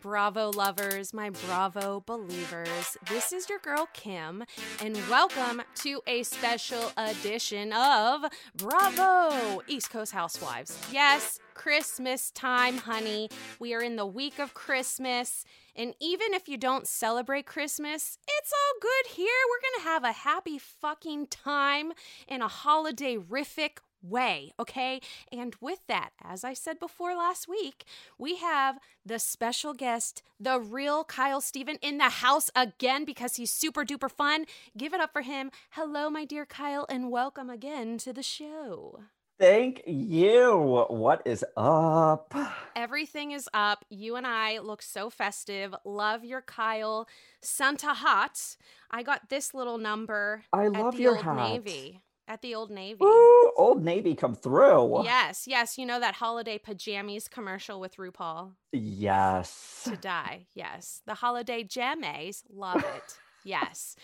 Bravo lovers, my Bravo believers. This is your girl Kim, and welcome to a special edition of Bravo East Coast Housewives. Yes, Christmas time, honey. We are in the week of Christmas, and even if you don't celebrate Christmas, it's all good here. We're gonna have a happy fucking time in a holiday rific way, okay? And with that, as I said before last week, we have the special guest, the real Kyle Steven, in the house again because he's super duper fun. Give it up for him. Hello, my dear Kyle, and welcome again to the show. Thank you. What is up? Everything is up. You and I look so festive. Love your Kyle Santa Hot. I got this little number I love the your Old hat. Navy. At the Old Navy. Woo, Old Navy come through. Yes, yes, you know that holiday pajamas commercial with RuPaul Yes. to die. Yes, the holiday jammies, love it. yes.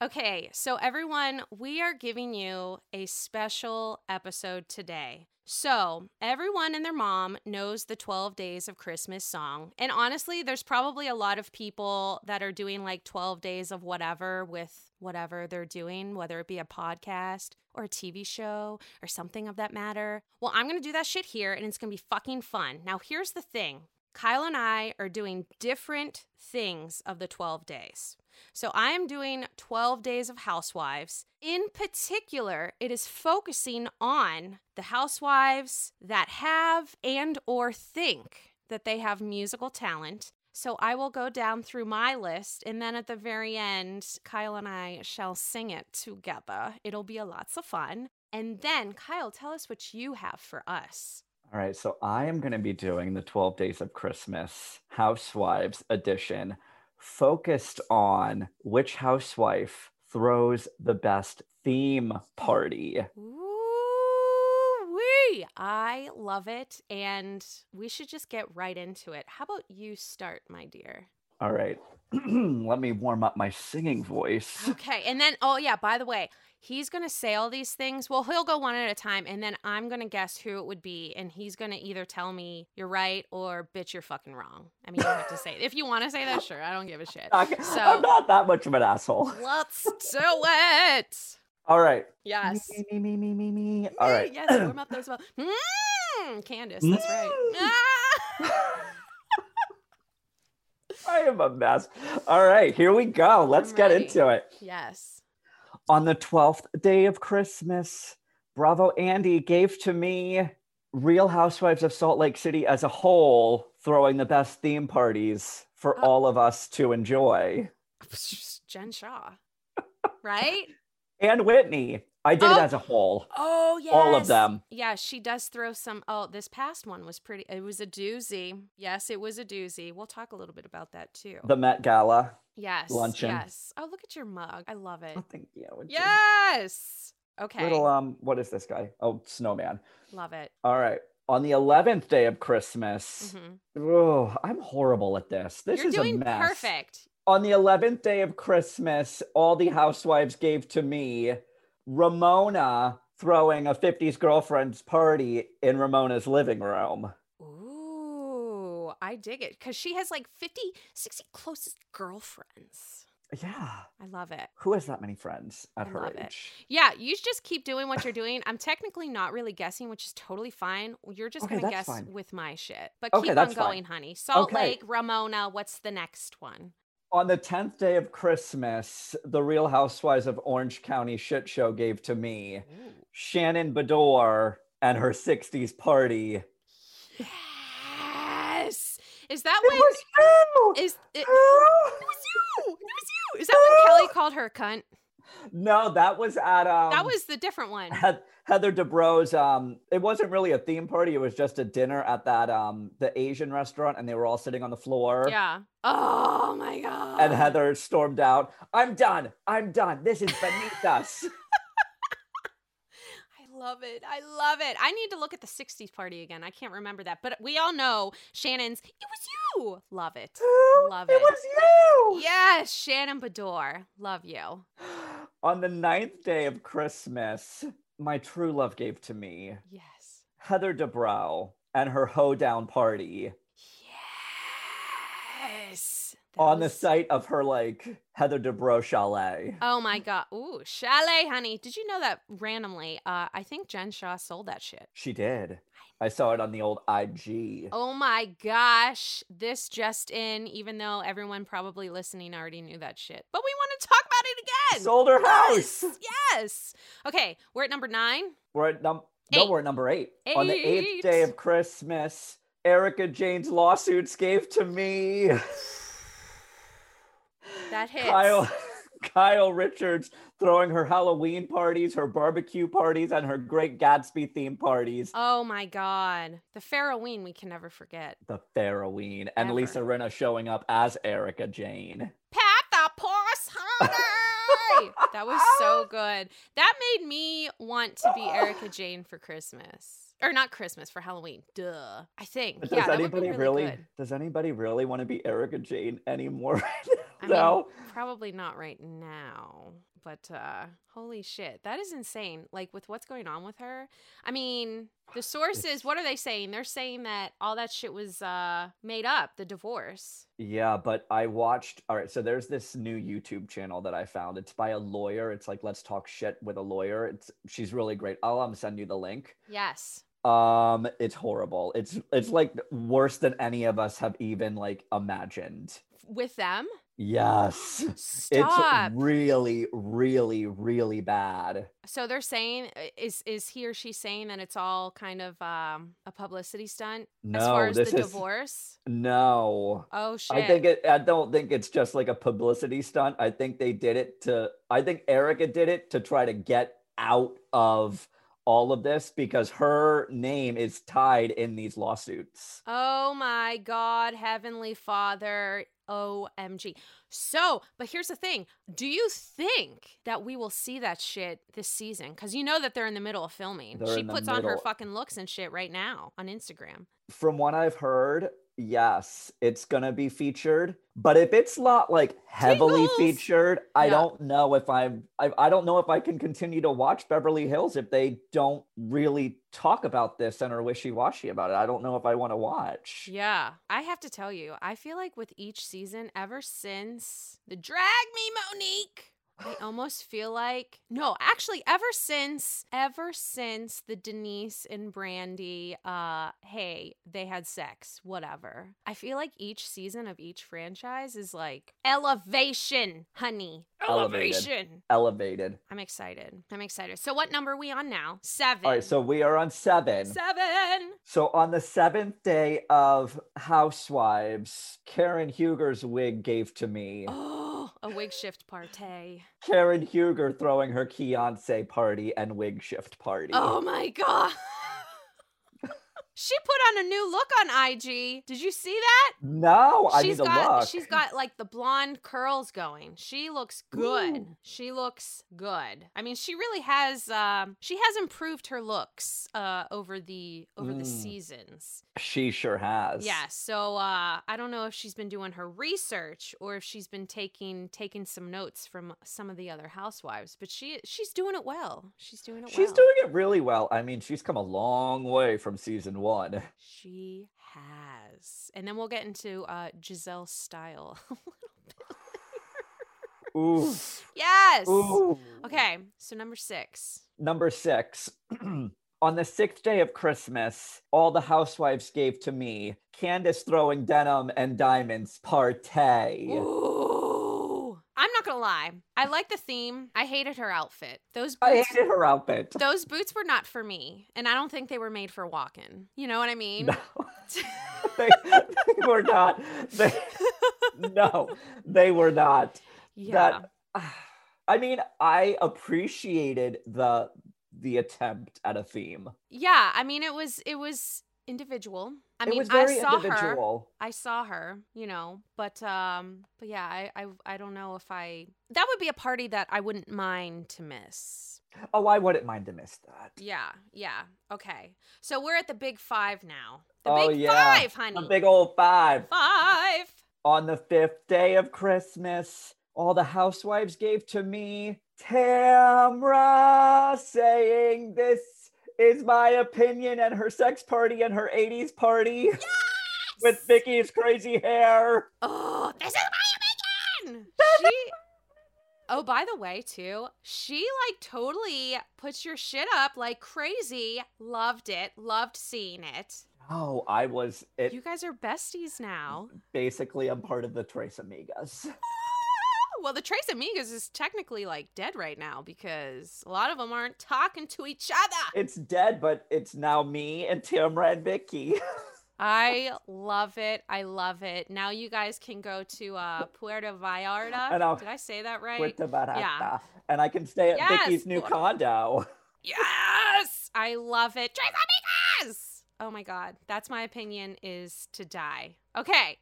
Okay, so everyone, we are giving you a special episode today. So, everyone and their mom knows the 12 Days of Christmas song. And honestly, there's probably a lot of people that are doing like 12 days of whatever with whatever they're doing, whether it be a podcast or a TV show or something of that matter. Well, I'm going to do that shit here and it's going to be fucking fun. Now, here's the thing Kyle and I are doing different things of the 12 days. So I am doing 12 days of housewives. In particular, it is focusing on the housewives that have and or think that they have musical talent. So I will go down through my list and then at the very end, Kyle and I shall sing it together. It'll be a lots of fun. And then Kyle, tell us what you have for us. All right, so I am going to be doing the 12 Days of Christmas Housewives edition, focused on which housewife throws the best theme party. Ooh wee! I love it, and we should just get right into it. How about you start, my dear? All right, let me warm up my singing voice. Okay, and then oh yeah, by the way, he's gonna say all these things. Well, he'll go one at a time, and then I'm gonna guess who it would be, and he's gonna either tell me you're right or bitch you're fucking wrong. I mean, you have to say it. If you want to say that, sure. I don't give a shit. I- So- I'm not that much of an asshole. Let's do it. All right. Yes. Me, me, me, me, me, me. All right. Yes, warm up those. Mm, Candace, that's right. Mm. Ah! I am a mess. All right, here we go. Let's get into it. Yes. On the 12th day of Christmas, Bravo Andy gave to me Real Housewives of Salt Lake City as a whole, throwing the best theme parties for Oh. all of us to enjoy. Jen Shah. Right? And Whitney. I did Oh. it as a whole. Oh, yes. All of them. Yeah, she does throw some. Oh, this past one was pretty. It was a doozy. Yes, it was a doozy. We'll talk a little bit about that too. The Met Gala. yes. luncheon. Yes. Oh, look at your mug. I love it. Oh, thank you. Yes. Okay. Little um, what is this guy? Oh, snowman. love it. All right. On the 11th day of Christmas, hmm oh, I'm horrible at this. This You're is doing a mess. perfect. On the 11th day of Christmas, all the housewives gave to me Ramona throwing a 50s girlfriend's party in Ramona's living room. Ooh, I dig it because she has like 50, 60 closest girlfriends. Yeah. I love it. Who has that many friends at I her love it. age? Yeah, you just keep doing what you're doing. I'm technically not really guessing, which is totally fine. You're just Okay, gonna guess fine. with my shit. But Okay, keep on that's fine. going, honey. Salt Okay. Lake, Ramona. What's the next one? On the 10th day of Christmas, the Real Housewives of Orange County shit show gave to me Shannon Beador and her 60s party. Yes. Is that It when? was you! Is it? It was you. It was you. Is that when Kelly called her a cunt? No, that was at um That was the different one. Heath- Heather Dubrow's um it wasn't really a theme party, it was just a dinner at that um the Asian restaurant and they were all sitting on the floor. Yeah. Oh my god. And Heather stormed out, I'm done. I'm done. This is beneath us. I love it. I love it. I need to look at the 60s party again. I can't remember that. But we all know Shannon's, it was you. Love it. Love it. it. was you. Yes, Shannon Beador. Love you. On the ninth day of Christmas, my true love gave to me Yes. Heather Dubrow and her hoedown party Yes. On the site of her like Heather Dubrow chalet. Oh my god. Ooh, chalet, honey. Did you know that randomly? Uh, I think Jen Shah sold that shit. She did. I saw it on the old IG. Oh my gosh. This just in, even though everyone probably listening already knew that shit. But we want to talk about it again. Sold her house. Yes. Okay, we're at number nine. We're at num no, Eight. we're at number eight. On the eighth day of Christmas, Erika Jayne's lawsuits gave to me That hits. Kyle Kyle Richards throwing her Halloween parties, her barbecue parties, and her Great Gatsby theme parties. Oh my god. The Farroween we can never forget. The Farroween and Lisa Rinna showing up as Erika Jayne. Pat the Honey. that was so good. That made me want to be Erika Jayne for Christmas. Or not Christmas, for Halloween. Duh. I think. Does yeah, be anybody really, really, does anybody really want to be Erika Jayne anymore? I no. mean, probably not right now. But uh holy shit. That is insane. Like with what's going on with her. I mean, the sources, what are they saying? They're saying that all that shit was uh made up, the divorce. Yeah, but I watched. All right, so there's this new YouTube channel that I found. It's by a lawyer. It's like Let's Talk Shit with a Lawyer. It's she's really great. I'll um send you the link. Yes. Um, it's horrible. It's it's like worse than any of us have even like imagined. With them? Yes, Stop. it's really, really, really bad. So they're saying is is he or she saying that it's all kind of um a publicity stunt No, as far as the is divorce? no. Oh shit. I think it. I don't think it's just like a publicity stunt. I think they did it to. I think Erika did it to try to get out of all of this because her name is tied in these lawsuits. Oh my God, Heavenly Father. OMG. So, but here's the thing. Do you think that we will see that shit this season? Because you know that they're in the middle of filming. They're she puts on her fucking looks and shit right now on Instagram. From what I've heard, yes, it's gonna be featured. But if it's not like heavily Tingles! featured, I Yeah. don't know if I'm. I, I don't know if I can continue to watch Beverly Hills if they don't really talk about this and are wishy washy about it. I don't know if I want to watch. Yeah. I have to tell you, I feel like with each season, ever since the Drag Me Monique. I almost feel like no, actually, ever since ever since the Denise and Brandi, uh, hey, they had sex, whatever. I feel like each season of each franchise is like elevation, honey, Elevated. elevation. Elevated. I'm excited. I'm excited. So, what number are we on now? Seven. All right, so we are on seven. seven. So on the seventh day of Housewives, Karen Huger's wig gave to me. Oh, a wig shift party. Karen Huger throwing her Beyonce party and wig shift party. Oh my god. She put on a new look on IG. Did you see that? No, I she's need to got look. she's got like the blonde curls going. She looks good. Ooh. She looks good. I mean, she really has um she has improved her looks uh over the over the Mm. seasons. She sure has. Yeah, so uh I don't know if she's been doing her research or if she's been taking taking some notes from some of the other housewives, but she she's doing it well. She's doing it She's well. doing it really well. I mean, she's come a long way from season one. She has. And then we'll get into uh Gizelle's style. Ooh. yes. Ooh. Okay, so number 6. Number six. On the sixth day of Christmas, all the housewives gave to me Candiace throwing denim and diamonds partay. Ooh. I'm not going to lie. I like the theme. I hated her outfit. Those I boots hated her outfit. Those boots were not for me, and I don't think they were made for walking. You know what I mean? No, they, they were not. They, no, they were not. yeah. That I mean, I appreciated the the attempt at a theme. yeah, I mean it was it was individual. I it mean, was very I saw her. I saw her, you know, but um, but yeah, I, I I don't know if I that would be a party that I wouldn't mind to miss. Oh, I wouldn't mind to miss that. Yeah, yeah. Okay, so we're at the big five now. The Oh, big yeah. five, honey. A big old five. five. On the fifth day of Christmas, all the housewives gave to me Tamra saying this is my opinion and her sex party and her 80s party yes! with Vicki's crazy hair. Oh, this is my opinion. She. Oh, by the way, too, she like totally puts your shit up like crazy. Loved it. Loved seeing it. Oh, I was it You guys are besties now. basically I'm part of the Tres Amigas. Well, the Tres Amigas is technically like dead right now because a lot of them aren't talking to each other. It's dead, but it's now me and Tamra and Vicki. I love it. I love it. Now you guys can go to uh, Puerto Vallarta. And I'll- Did I say that right? Puerto Vallarta. Yeah. And I can stay at Yes, Vicki's new condo. Yes, I love it. Tres Amigas. Oh my god, that's my opinion. Is to die. Okay,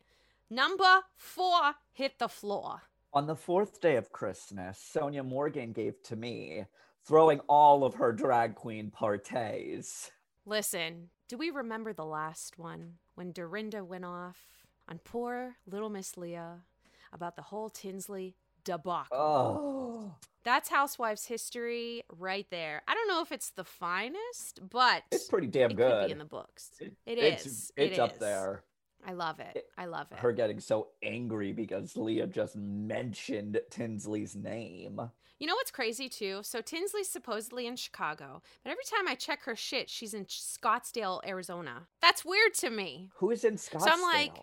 number four, hit the floor. On the fourth day of Christmas, Sonja Morgan gave to me, throwing all of her drag queen parties. Listen, do we remember the last one when Dorinda went off on poor little Miss Leah about the whole Tinsley debacle? Oh, That's Housewives history right there. I don't know if it's the finest, but it's pretty damn it good. could be in the books. It- It it's, is. It's It up is. there. I love it. I love it. Her getting so angry because Leah just mentioned Tinsley's name. You know what's crazy too? So Tinsley's supposedly in Chicago, but every time I check her shit, she's in Scottsdale, Arizona. That's weird to me. Who is in Scottsdale? So I'm like,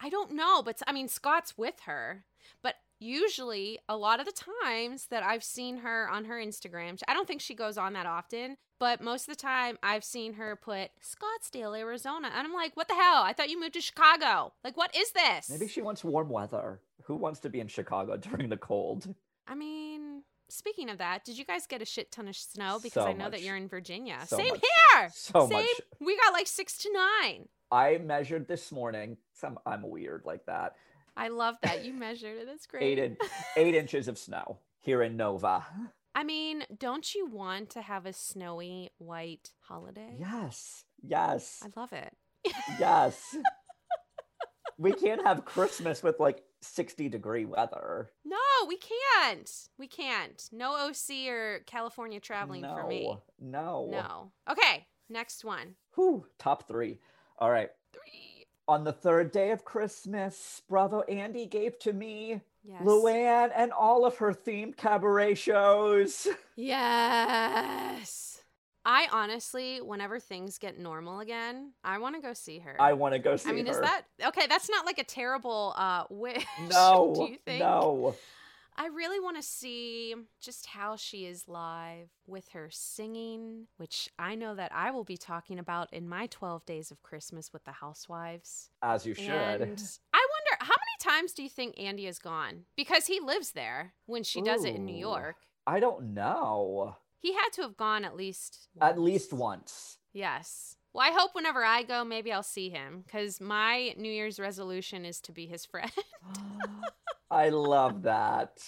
I don't know, but I mean, Scott's with her. But usually, a lot of the times that I've seen her on her Instagram, I don't think she goes on that often, but most of the time I've seen her put Scottsdale, Arizona. And I'm like, what the hell? I thought you moved to Chicago. Like, what is this? Maybe she wants warm weather. Who wants to be in Chicago during the cold? I mean, speaking of that, did you guys get a shit ton of snow? Because So I know that you're in Virginia. So Same much. here. So Same. much. We got like six to nine. I measured this morning. Some I'm weird like that. I love that you measured it. That's great. Eight in, eight inches of snow here in Nova. I mean, don't you want to have a snowy white holiday? Yes, yes, I love it. yes. we can't have Christmas with like 60 degree weather. No, we can't. We can't. No OC or California traveling no, for me. No. No. Okay, next one. Whew, top three. All right. Three. On the third day of Christmas, Bravo Andy gave to me Yes. Luann and all of her themed cabaret shows. Yes. I honestly, whenever things get normal again, I want to go see her. I want to go see her. I mean, her. is that okay? That's not like a terrible uh wish. no? Do you think? No. I really want to see just how she is live with her singing, which I know that I will be talking about in my 12 days of Christmas with the housewives. As you should. And I wonder how many times do you think Andy has gone? Because he lives there when she does it in New York. I don't know. He had to have gone at least At least once. once. Yes. Well, I hope whenever I go, maybe I'll see him because my New Year's resolution is to be his friend. I love that.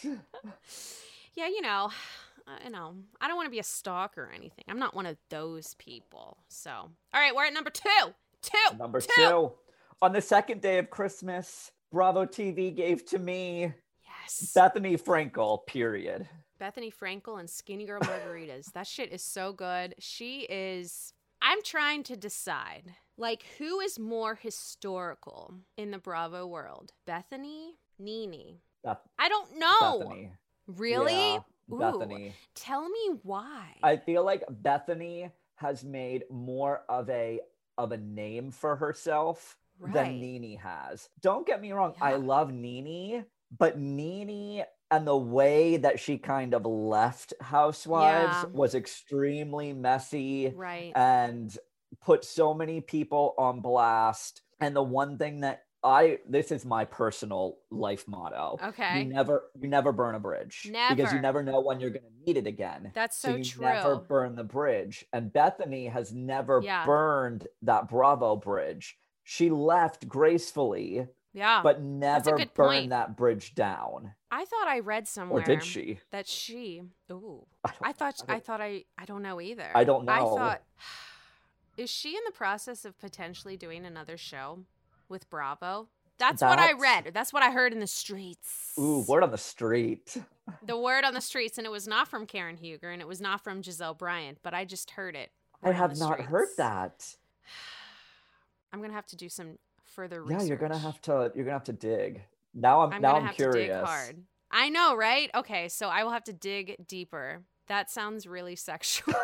yeah, you know, uh, you know, I don't want to be a stalker or anything. I'm not one of those people. So, all right, we're at number two. Two. Number two. On the second day of Christmas, Bravo TV gave to me Yes. Bethenny Frankel, period. Bethenny Frankel and Skinny Girl Margaritas. that shit is so good. She is. I'm trying to decide, like, who is more historical in the Bravo world, Bethenny, Nene? Beth- I don't know. Bethenny. Really? Yeah, Bethenny. Tell me why. I feel like Bethenny has made more of a of a name for herself right. than Nene has. Don't get me wrong, I love Nene, but Nene and the way that she kind of left Housewives Yeah. was extremely messy Right. and put so many people on blast. And the one thing that I this is my personal life motto. Okay. You never you never burn a bridge. Because you never know when you're gonna need it again. That's so, you true. never burn the bridge. And Bethenny has never Yeah. burned that Bravo bridge. She left gracefully, yeah. but never burned point. that bridge down. I thought I read somewhere Or did she? that she. Ooh. I I thought I I, thought I I don't know either. I don't know. I thought is she in the process of potentially doing another show with Bravo? That's, what I read. That's what I heard in the streets. Ooh, word on the street. the word on the streets, and it was not from Karen Huger, and it was not from Gizelle Bryant, but I just heard it. I have not heard that. I'm gonna have to do some further research. Yeah, you're gonna have to you're gonna have to dig. Now I'm, I'm now I'm have curious. to dig hard. I know, right? Okay, so I will have to dig deeper. That sounds really sexual.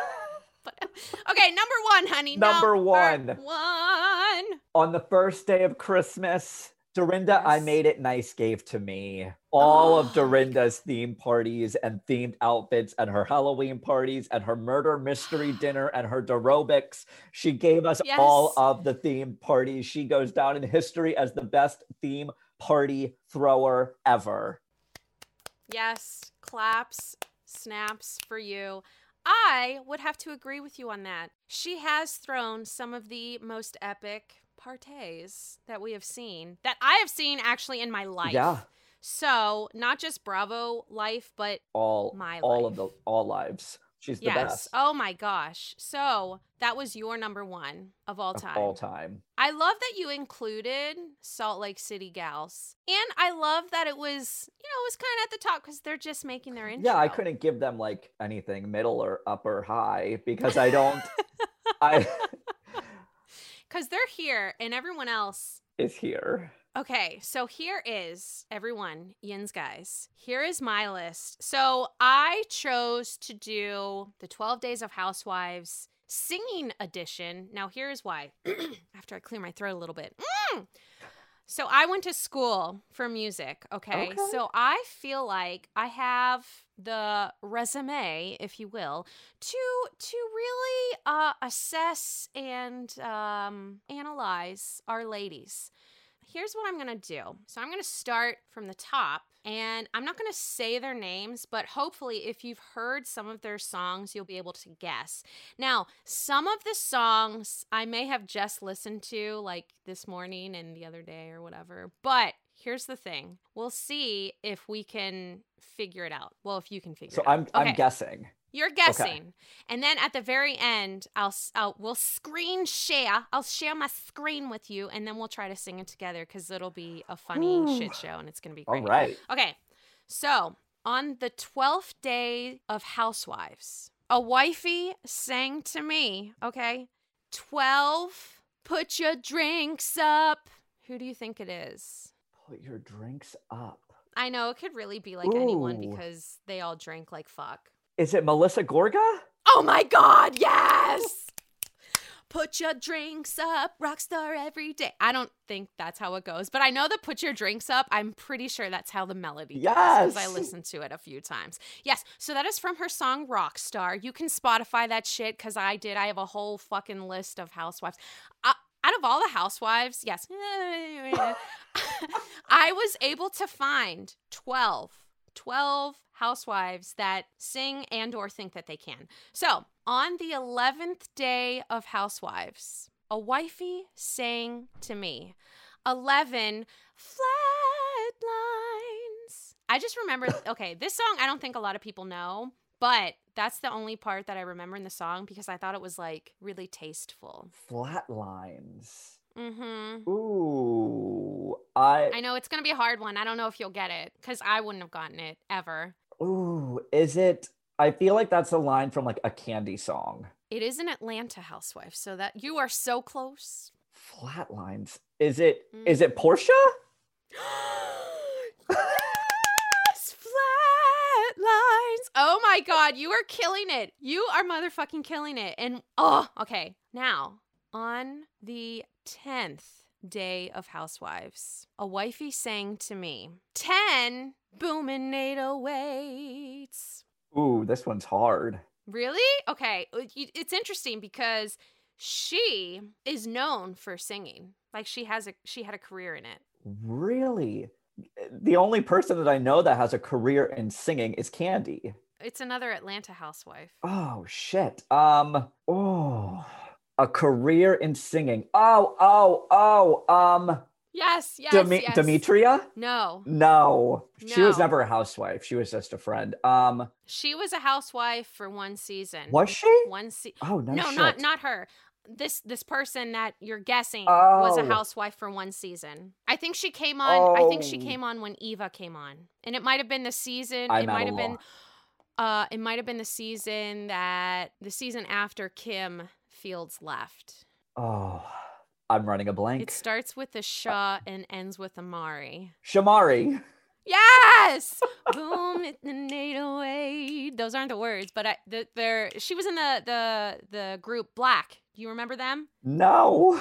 okay, number one, honey. Number one. One. On the first day of Christmas, Dorinda, I made it nice gave to me all of Oh. Dorinda's theme parties and themed outfits and her Halloween parties and her murder mystery dinner and her aerobics. She gave us all of the themed parties. She goes down in history as the best theme party thrower ever. Yes, claps, snaps for you. I would have to agree with you on that. She has thrown some of the most epic parties that we have seen, that I have seen actually in my life. Yeah. So, not just Bravo life, but All My all life. of the all lives. She's the yes. best Oh my gosh. So, that was your number one of all of time. all time. I love that you included Salt Lake City gals. And I love that it was, you know, it was kind of at the top because they're just making their intro. Yeah, I couldn't give them like anything middle or upper high because I don't I Because they're here and everyone else. is here. Okay, so here is everyone, Yin's guys. Here is my list. So I chose to do the 12 Days of Housewives singing edition. Now, here's why. After I clear my throat a little bit. Mm! So I went to school for music, okay? Okay. So I feel like I have the resume, if you will, to to really uh, assess and um, analyze our ladies. Here's what I'm gonna do. So I'm gonna start from the top, and I'm not gonna say their names, but hopefully, if you've heard some of their songs, you'll be able to guess. Now, some of the songs I may have just listened to, like this morning and the other day or whatever, but here's the thing we'll see if we can figure it out. Well, if you can figure So it out. I'm I'm guessing. You're guessing, and then at the very end, I'll, I'll we'll screen share. I'll share my screen with you, and then we'll try to sing it together because it'll be a funny Ooh. shit show, and it's gonna be great. right. Okay, so on the twelfth day of Housewives, a wifey sang to me. Okay, twelve. Put your drinks up. Who do you think it is? Put your drinks up. I know it could really be like anyone because they all drink like fuck. Is it Melissa Gorga? Oh my god, yes! Put your drinks up, rockstar every day. I don't think that's how it goes, but I know that put your drinks up. I'm pretty sure that's how the melody goes because I listened to it a few times. Yes, so that is from her song Rockstar. You can Spotify that shit because I did. I have a whole fucking list of housewives. Uh, out of all the housewives, yes, I was able to find 12 12 housewives that sing and or think that they can. So, on the 11th day of housewives, a wifey sang to me 11 flat lines. I just remember okay, this song I don't think a lot of people know, but that's the only part that I remember in the song because I thought it was like really tasteful. Flatlines. Mhm. Ooh. I I know it's going to be a hard one. I don't know if you'll get it cuz I wouldn't have gotten it ever. ooh, is it I feel like that's a line from like a Kandi song. It is an Atlanta housewife, so that you are so close. Flatlines. Is it is it Porsha? yes, flat lines. Oh my god, you are killing it. You are motherfucking killing it. And oh, okay. Now, on the 10th day of housewives, a wifey sang to me, 10 booming 808s. Ooh, this one's hard. Really? Okay. Uh, It's interesting because she is known for singing. Like she has a she had a career in it. Really? The only person that I know that has a career in singing is Kandi. It's another Atlanta housewife. Oh shit. Um oh a career in singing. Oh, oh, oh, um Yes, yes, Demi- yes. Demetria? No, No. She was never a housewife. She was just a friend. Um she was a housewife for one season. was she? One se- Oh no, no, shit. not not her. This this person that you're guessing was a Oh. housewife for one season. I think she came on. I think she Oh. came on when Eva came on, and it might have been the season. I'm it might have been. Uh, it might have been the season that the season after Kim Fields left. Oh, I'm running a blank. It starts with a Shaw and ends with Amari. Shamari. Yes, boom, it's the 808. Those aren't the words, but I, the, they're. She was in the the the group Blaque. Do you remember them? No.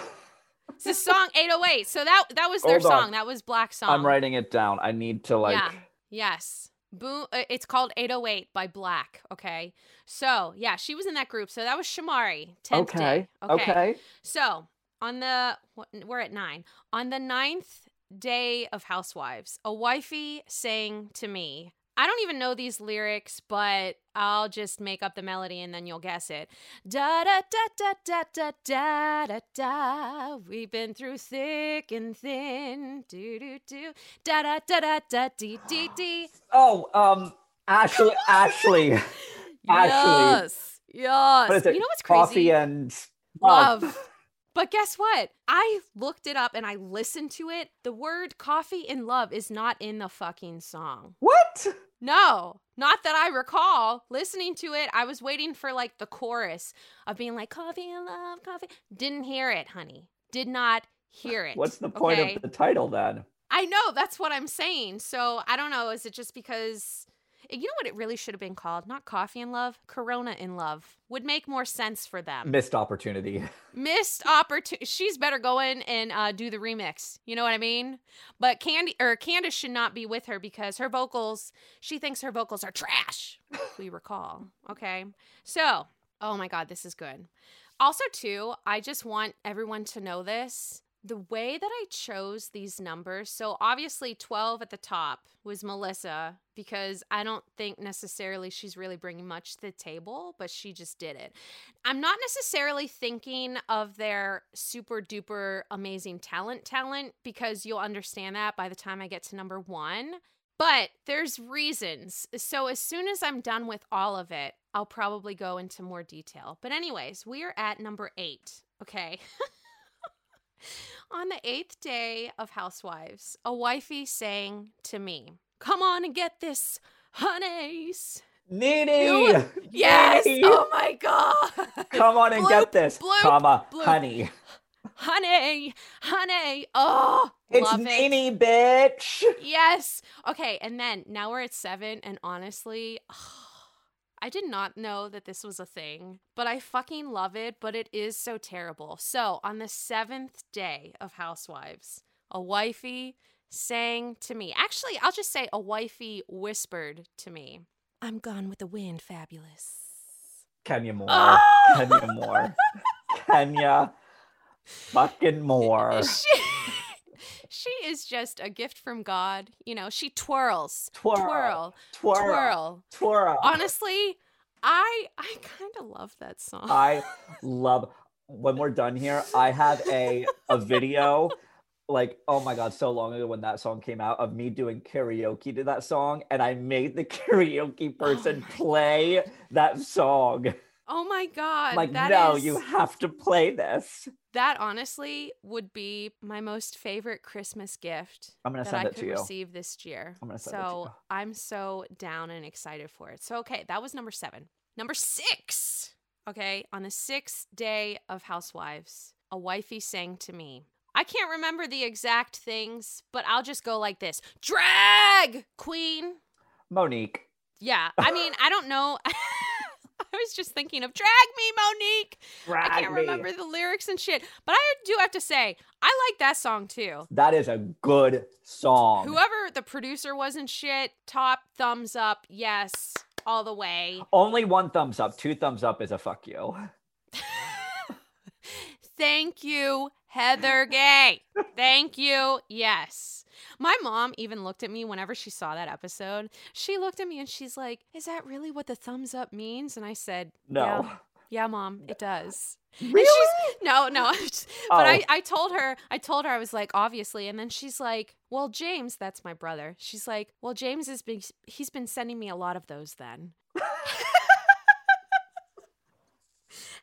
It's the song 808. So that that was their Hold on. song. That was Blaque song. I'm writing it down. I need to like Yeah. Yes. Boom. uh, It's called 808 by Blaque. Okay. So yeah, she was in that group. So that was Shamari. 10th Okay. Day. Okay. So on the we're at nine. On the ninth day of Housewives, a wifey sang to me. I don't even know these lyrics, but I'll just make up the melody and then you'll guess it. Da da da da da da da da da. We've been through thick and thin. Do do do. Da da da da da dee dee dee. Oh, um Ashley Ashley. Ashley. Yes. Yes. What is it? You know what's crazy? Coffee and Love. But guess what? I looked it up and I listened to it. The word coffee and love is not in the fucking song. What? No, not that I recall. Listening to it, I was waiting for like the chorus of being like coffee and love, coffee. Didn't hear it, honey. Did not hear it. What's the point okay? of the title then? I know, that's what I'm saying. So I don't know. Is it just because. You know what it really should have been called? Not Coffee in Love, Corona in Love. Would make more sense for them. Missed opportunity. missed opportunity. She's better go in and uh, do the remix. You know what I mean? But Kandi or Candiace should not be with her because her vocals. She thinks her vocals are trash. we recall. Okay, so oh my god, this is good. Also, too, I just want everyone to know this. The way that I chose these numbers, so obviously 12 at the top was Melissa because I don't think necessarily she's really bringing much to the table, but she just did it. I'm not necessarily thinking of their super duper amazing talent talent because you'll understand that by the time I get to number 1. But there's reasons. So as soon as I'm done with all of it, I'll probably go into more detail. But anyways, we are at number 8, okay? On the 8th day of Housewives, a wifey sang to me, "Come on and get this, honeys." Nene! Yes. Oh my god. Come on and Bloop, get this, bloop, comma, bloop. honey. honey, honey. Oh, It's love it. Bitch. Yes. Okay, and then now we're at seven, and honestly, I did not know that this was a thing, but I fucking love it, but it is so terrible. So, on the seventh day of Housewives, a wifey sang to me. Actually, I'll just say a wifey whispered to me, I'm gone with the wind, fabulous. Kenya Moore. Oh! Kenya Moore. Kenya fucking Moore. She, she is just a gift from God. You know, she twirls, Twirl. twirl, Twirl. twirl. Twirl. Honestly, I I kind of love that song. I love when we're done here, I have a a video like oh my god so long ago when that song came out of me doing karaoke to that song and I made the karaoke oh person my play that song. Oh my god! like that no, is- you have to play this. that honestly would be my most favorite Christmas gift I'm going to that send I it could to you. receive this year. I'm gonna send it to you. so. I'm so down and excited for it. So okay, that was number seven. Number six. Okay, on the sixth day of Housewives, a wifey sang to me. I can't remember the exact things, but I'll just go like this: drag queen. Monique. Yeah, I mean, I don't know. I was just thinking of drag me, Monique. Drag I can't me. remember the lyrics and shit, but I do have to say, I like that song too. That is a good song. Whoever the producer was and shit, top thumbs up, yes, all the way. Only one thumbs up. Two thumbs up is a fuck you. Thank you, Heather Gay. Thank you. Yes. My mom even looked at me whenever she saw that episode. She looked at me and she's like, Is that really what the thumbs up means? And I said, No. Yeah, yeah mom, it does. And Really? she's- no, no. but Oh. I, I told her, I told her, I was like, obviously. And then she's like, well, James, that's my brother. She's like, well, James has been, he's been sending me a lot of those then.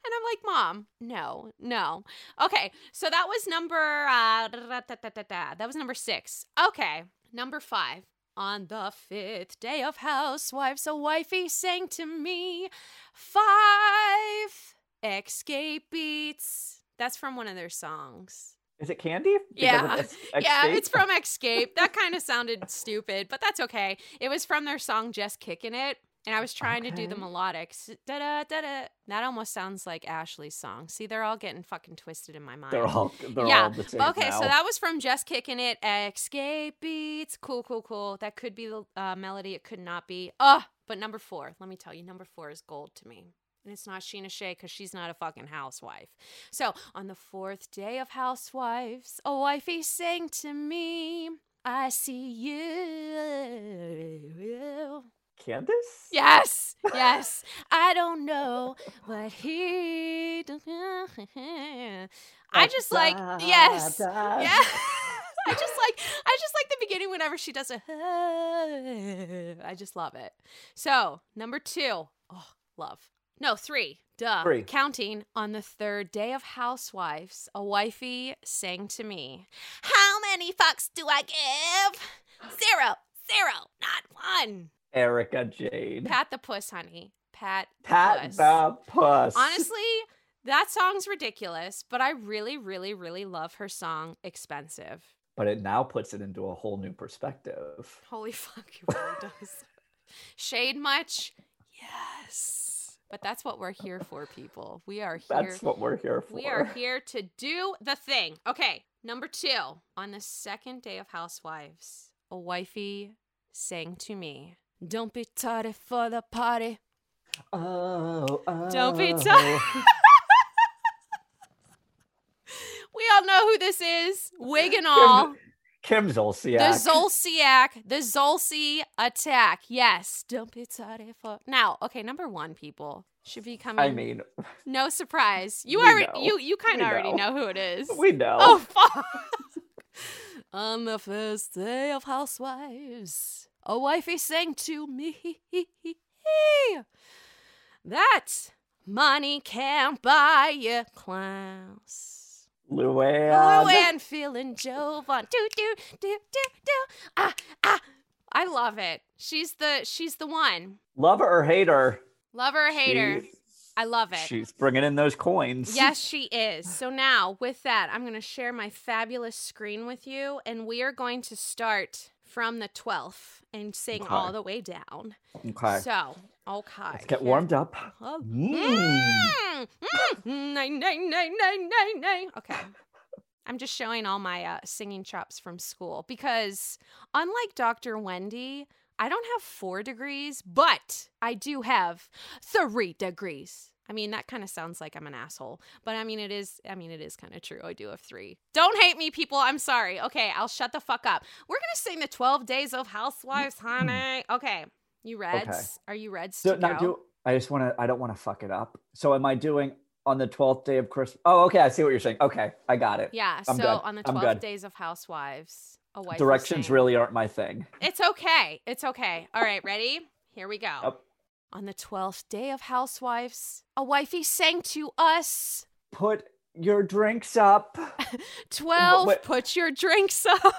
And I'm like, Mom, no, no. Okay, so that was number uh, da, da, da, that was number six. Okay, number five. On the fifth day of housewives, a wifey sang to me five escape beats. That's from one of their songs. Is it Kandi? Because Yeah. Yeah, it's from Xscape. That kind of sounded stupid, but that's okay. It was from their song Just Kicking It. And I was trying to do the Okay. melodics. Da da da da. That almost sounds like Ashley's song. See, they're all getting fucking twisted in my mind. They're all they're yeah. all the okay, now. so that was from Just Kicking It. Escape beats. Cool, cool, cool. That could be the uh, melody. It could not be. Oh, but number four. Let me tell you, number four is gold to me. And it's not Scheana Shay because she's not a fucking housewife. So on the fourth day of housewives, a wifey sang to me, I see you. Candiace? Yes, yes. I don't know what he. I just like yes, yeah. I just like I just like the beginning whenever she does a. I just love it. So number two, oh, love. No, three. Duh. Three. Counting on the third day of Housewives, a wifey sang to me, "How many fucks do I give? Zero, zero, not one." Erika Jayne. Pat the puss, honey. Pat. the Pat puss. the Puss. Honestly, that song's ridiculous, but I really, really, really love her song "Expensive." But it now puts it into a whole new perspective. Holy fuck, it really does. Shade much? Yes. But that's what we're here for, people. We are here. That's what we're here for. We are here to do the thing. Okay, number two. On the second day of Housewives, a wifey sang to me, Don't be tardy for the party. Oh, oh. Don't be oh. tardy. We all know who this is. Wig and all. Kim Zolciak. The Zolciak, the Zolci attack. Yes. Don't be tardy for. Now, okay, number one, people should be coming. I mean, no surprise. You already, know. you, you kind of already know. know who it is. we know. Oh, fuck. On the first day of Housewives, a wifey sang to me that money can't buy you clowns. Luann. Oh, and feeling Jovan. Do, do, do, do, do. Ah, ah. I love it. She's the, she's the one. Love her or hate her. Lover or hater. She- I love it. She's bringing in those coins. Yes, she is. So now, with that, I'm going to share my fabulous screen with you, and we are going to start from the 12th and sing Okay. all the way down. Okay. So, okay. Let's get warmed up. Oh. Mm. Mm, nine, nine, nine, nine, nine, nine. Okay. I'm just showing all my uh, singing chops from school because, unlike Dr. Wendy, I don't have four degrees, but I do have three degrees. I mean, that kind of sounds like I'm an asshole, but I mean, it is. I mean, it is kind of true. I do have three. Don't hate me, people. I'm sorry. Okay, I'll shut the fuck up. We're gonna sing the 12 Days of Housewives, honey. Mm-hmm. Okay, you reds? Are you reds So to now go? do I just want to I don't want to fuck it up. So am I doing on the 12th day of Christmas? Oh, okay, I see what you're saying. Okay, I got it. Yeah. I'm so good. on the I'm 12 good. days of Housewives, a wife. Directions really aren't my thing. It's okay. It's okay. All right, ready? Here we go. Yep. On the 12th day of Housewives, a wifey sang to us. Put your drinks up. 12, wait. put your drinks up.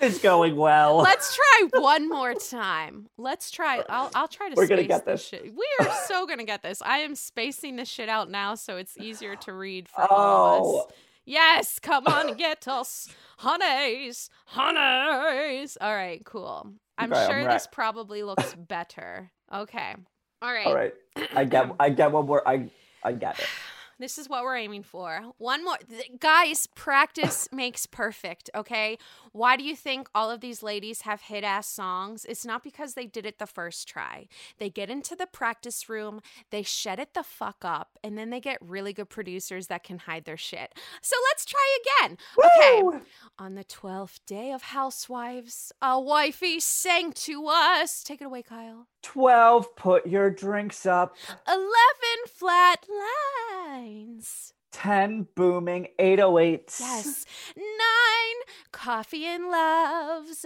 It's going well. Let's try one more time. Let's try. I'll, I'll try to We're gonna space get this this. shit. We are so going to get this. I am spacing this shit out now so it's easier to read for all of Oh, us. Yes, come on and get us, honeys, honeys. All right, cool. I'm Okay, I'm sure right. this probably looks better. Okay. All right. all right. I get I get one more I I get it. This is what we're aiming for. One more. th- Guys, practice makes perfect, okay? Why do you think all of these ladies have hit ass songs? It's not because they did it the first try. They get into the practice room, they shed it the fuck up, and then they get really good producers that can hide their shit. So let's try again. Okay. On the 12th day of Housewives, a wifey sang to us. Take it away, Kyle. 12, put your drinks up. 11 flat lines. 10, booming 808s. Yes. Nine, coffee and loves.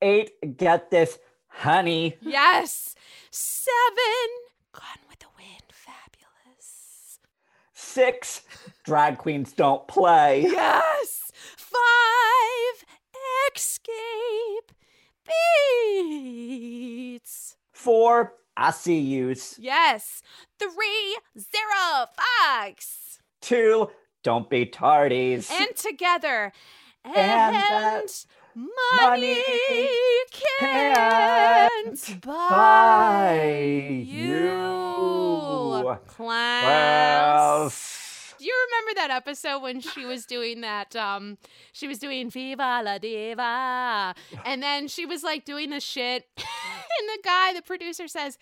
8, get this, honey. Yes. Seven, gone with the wind. Fabulous. 6, drag queens don't play. Yes. Five, escape beats. 4, I see yous. Yes. Three, zero, fox. 2, don't be tardies. And together. And, that money, money can't buy buy you. Class. Do you remember that episode when she was doing that? Um, she was doing Viva la Diva, and then she was like doing the shit, and the guy, the producer, says,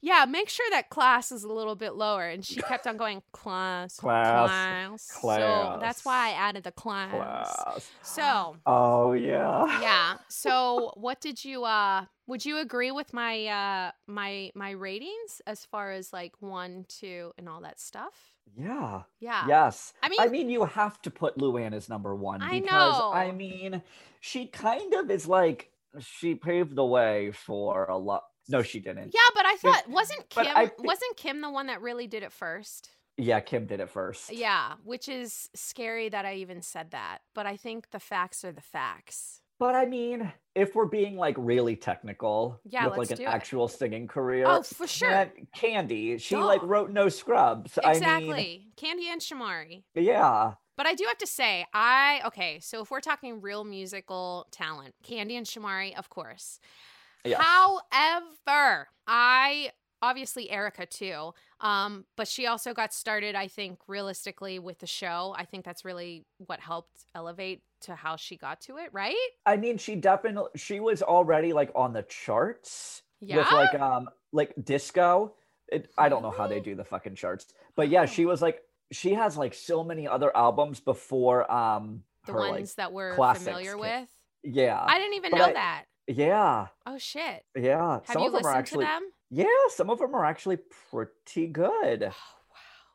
"Yeah, make sure that class is a little bit lower." And she kept on going, "Class, Class, class." So that's why I added the class. class. So Oh, yeah. yeah. So what did you? uh Would you agree with my uh my my ratings as far as like one, two, and all that stuff? Yeah. Yeah. Yes. I mean- I mean, you have to put Luann as number one I know. I mean, she kind of is like she paved the way for a lot. No, she didn't. Yeah, but I thought wasn't Kim wasn't Kim the one that really did it first? Yeah, Kim did it first. Yeah, which is scary that I even said that. But I think the facts are the facts. But I mean, if we're being like really technical Yeah, with like an it. actual singing career, Oh, for sure. Kandi, she like wrote no scrubs. I Exactly. Kandi and Shamari. yeah. But I do have to say, I okay, so if we're talking real musical talent, Kandi and Shamari, of course. Yes. However, I obviously Erika too. Um, but she also got started, I think, realistically with the show. I think that's really what helped elevate to how she got to it, right? I mean, she definitely she was already like on the charts Yeah. with like um like disco. It, I don't know how they do the fucking charts, but yeah, she Oh. was like she has like so many other albums before um the her, like, ones that we're familiar ca- with. yeah I didn't even but know I- that. yeah Oh shit. yeah Have some you of them listened are actually to them? yeah some of them are actually pretty good Oh, wow.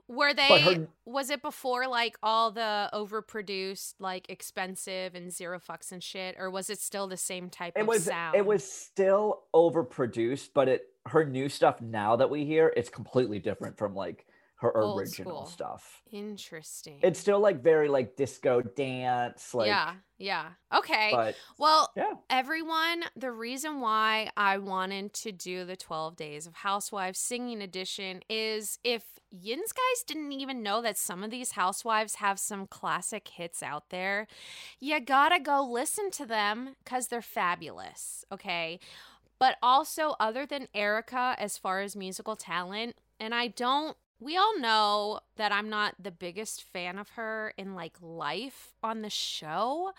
Were they her was it before like all the overproduced, like expensive and zero fucks and shit, or was it still the same type it of was sound? it was still overproduced but it her new stuff now that we hear it's completely different from like her Old original school. stuff interesting. it's still like very like disco dance like yeah, yeah. Okay. but well, yeah everyone, the reason why I wanted to do the 12 Days of Housewives Singing Edition is if Yin's guys didn't even know that some of these housewives have some classic hits out there, you gotta go listen to them because they're fabulous, okay? But also, other than Erika, as far as musical talent, and I don't we all know that I'm not the biggest fan of her in like life on the show,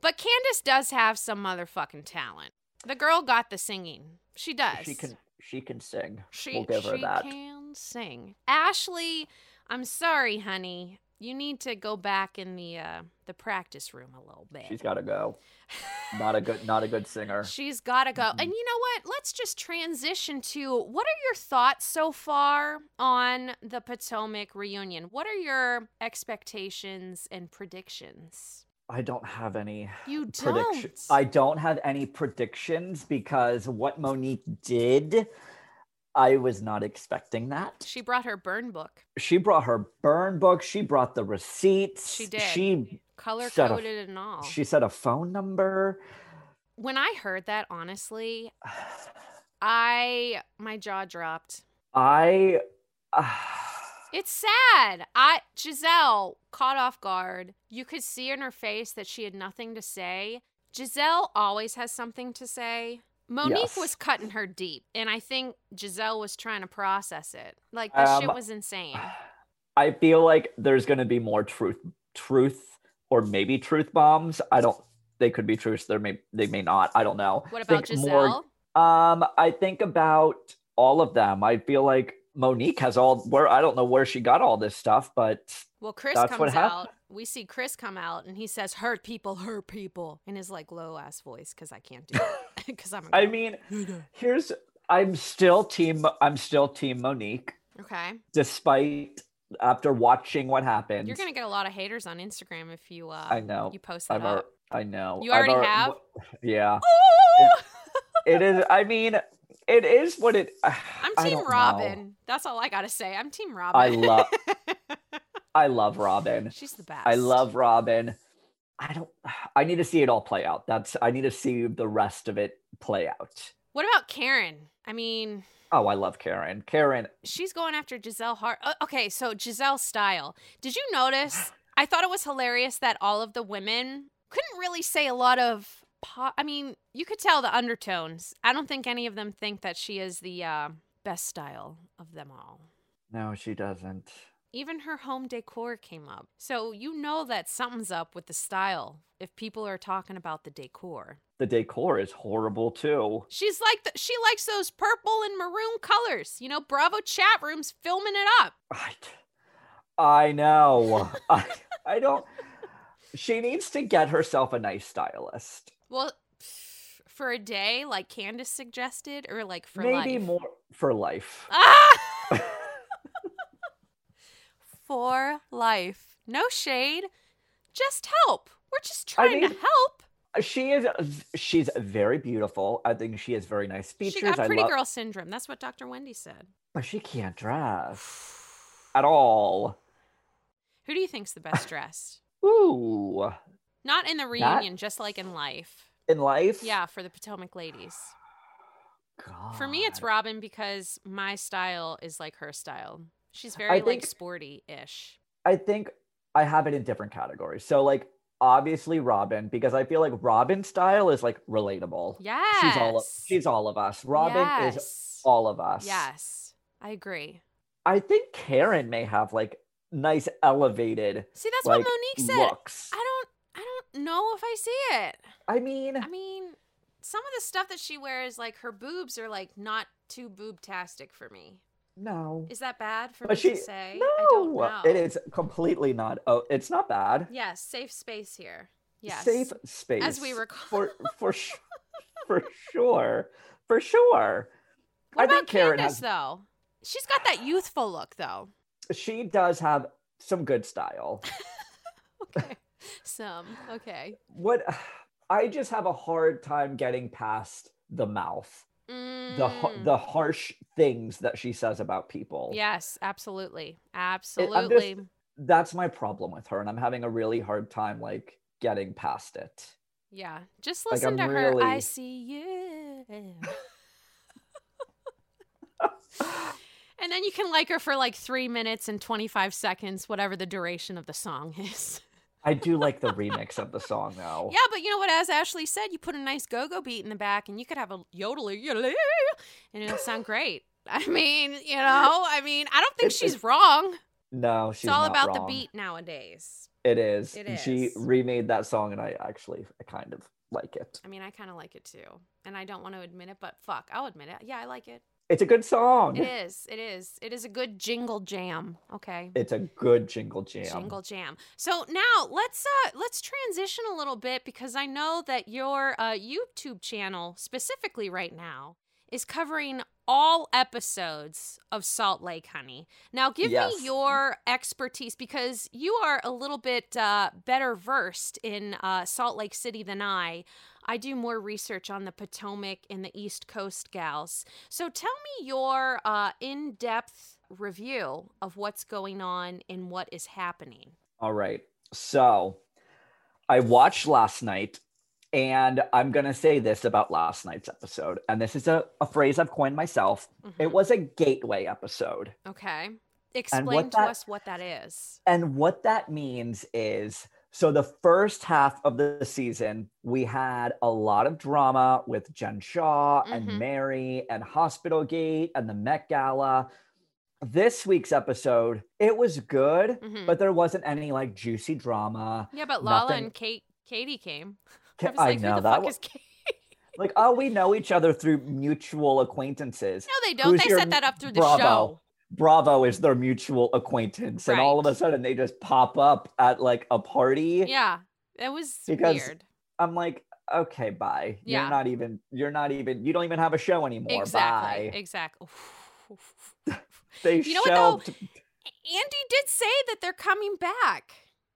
but Candiace does have some motherfucking talent. The girl got the singing. She does. she can she can sing She, we'll give her that. she can sing. Ashley, I'm sorry, honey. You need to go back in the uh the practice room a little bit. she's got to go not a good not a good singer She's got to go. Mhm. And you know what? Let's just transition to what are your thoughts so far on the Potomac reunion? What are your expectations and predictions? i don't have any You don't. i don't have any predictions because what monique did i was not expecting that She brought her burn book, she brought her burn book she brought the receipts She did. she color coded and all. she said a phone number when I heard that, honestly, I my jaw dropped. i It's sad. I Gizelle caught off guard. You could see in her face that she had nothing to say. Gizelle always has something to say. Monique Yes. was cutting her deep, and I think Gizelle was trying to process it. Like that shit Um, was insane. I feel like there's going to be more truth, truth, or maybe truth bombs. I don't. They could be truths. There may they may not. I don't know. What about Think Gizelle? more- Um, I think about all of them. I feel like Monique has all where I don't know where she got all this stuff, but Well, Chris That's what comes out. We see Chris come out and he says, hurt people, hurt people in his like low ass voice because I can't do it. Because I'm I mean, here's I'm still team I'm still team Monique okay. despite after watching what happened. You're to get a lot of haters on Instagram if you uh, I know. you post that I've up. I know. You already al- have? Yeah. Ooh! It is I mean, it is what it I'm Team don't know. Robin. That's all I got to say. I'm Team Robin. I love I love Robin. She's the best. I love Robin. I don't I need to see it all play out. That's I need to see the rest of it play out. What about Karen? I mean, Oh, I love Karen. Karen, she's going after Gizelle Hart. Okay, so Gizelle Style. Did you notice? I thought it was hilarious that all of the women couldn't really say a lot of. Po- I mean, you could tell the undertones. I don't think any of them think that she is the uh, best style of them all. no, she doesn't. Even her home decor came up. So you know that something's up with the style if people are talking about the decor. The decor is horrible too. She's like the, she likes those purple and maroon colors. You know, Bravo chat rooms filming it up. I, I know. I, I don't. She needs to get herself a nice stylist. Well, for a day, like Candiace suggested, or like for Maybe life. more for life. Ah! for life. No shade. Just help. We're just I trying to help. She is. She's very beautiful. I think she has very nice features. She got pretty love, girl syndrome. That's what Dr. Wendy said. but she can't dress at all. Who do you think's the best dressed? Ooh, Not in the reunion, just like in life. in life. Yeah, for the Potomac ladies. God. For me, it's Robin because my style is like her style. She's very like sporty ish. I think I have it in different categories. So like obviously Robin because I feel like Robin's style is like relatable. Yes. She's all of, she's all of us. Robin is all of us. Yes. I agree. I think Karen may have like nice elevated See, that's like what Monique said. looks. I don't I don't know if I see it. I mean, I mean, some of the stuff that she wears, like her boobs are like not too boob-tastic for me. No. Is that bad for But me she to say? no, I don't know. it is completely not. Oh, it's not bad. Yes, safe space here. Yes. Safe space. As we recall. for for for sure. For sure. What I about think Karen Candiace has though? She's got that youthful look though. she does have some good style. Okay. Some. Okay. what I just have a hard time getting past the mouth, Mm. the harsh things that she says about people. Yes, absolutely. Absolutely. Just- that's my problem with her, and I'm having a really hard time like getting past it. Yeah. Just listen I'm to her. I see you. and then you can like her for like three minutes and 25 seconds, whatever the duration of the song is. I do like the remix of the song though. Yeah, but you know what? As Ashley said, you put a nice go go beat in the back and you could have a yodeler, yodeler and it'll sound great. I mean, you know, I mean, I don't think It's- she's wrong. No, she's it's all about the wrong. beat nowadays. It is. It and She is. remade that song, and I actually I kind of like it. I mean, I kind of like it too. And I don't want to admit it, but fuck, I'll admit it. Yeah, I like it. It's a good song. It is. It is. It is a good jingle jam. Okay. It's a good jingle jam. Jingle jam. So now let's uh let's transition a little bit because I know that your uh YouTube channel specifically right now is covering all episodes of Salt Lake Honey. Now give Yes. me your expertise because you are a little bit uh better versed in uh Salt Lake City than I. I do more research on the Potomac and the East Coast gals. So tell me your uh, in depth review of what's going on and what is happening. All right. So I watched last night, and I'm going to say this about last night's episode. And this is a, a phrase I've coined myself. It Mhm. was a gateway episode. Okay. Explain to that- us what that is. And what that means is so the first half of the season, we had a lot of drama with Jen Shah and Mary and Hospital Gate and the Met Gala. this week's episode, it was good, Mhm. but there wasn't any like juicy drama. Yeah, but Lala nothing- and Kate, Katie came. Ca- I was like, know who the that fuck was is Kate? like, oh, we know each other through mutual acquaintances. No, they don't. Who's They set that up through the Bravo? show. Bravo is their mutual acquaintance, and all of a sudden they just pop up at like a party. Yeah, it was Because- weird. I'm like, okay, bye. Yeah. You're not even. You're not even. You don't even have a show anymore. Exactly. Bye. Exactly. They You know what, though? shelved. Andy did say that they're coming back.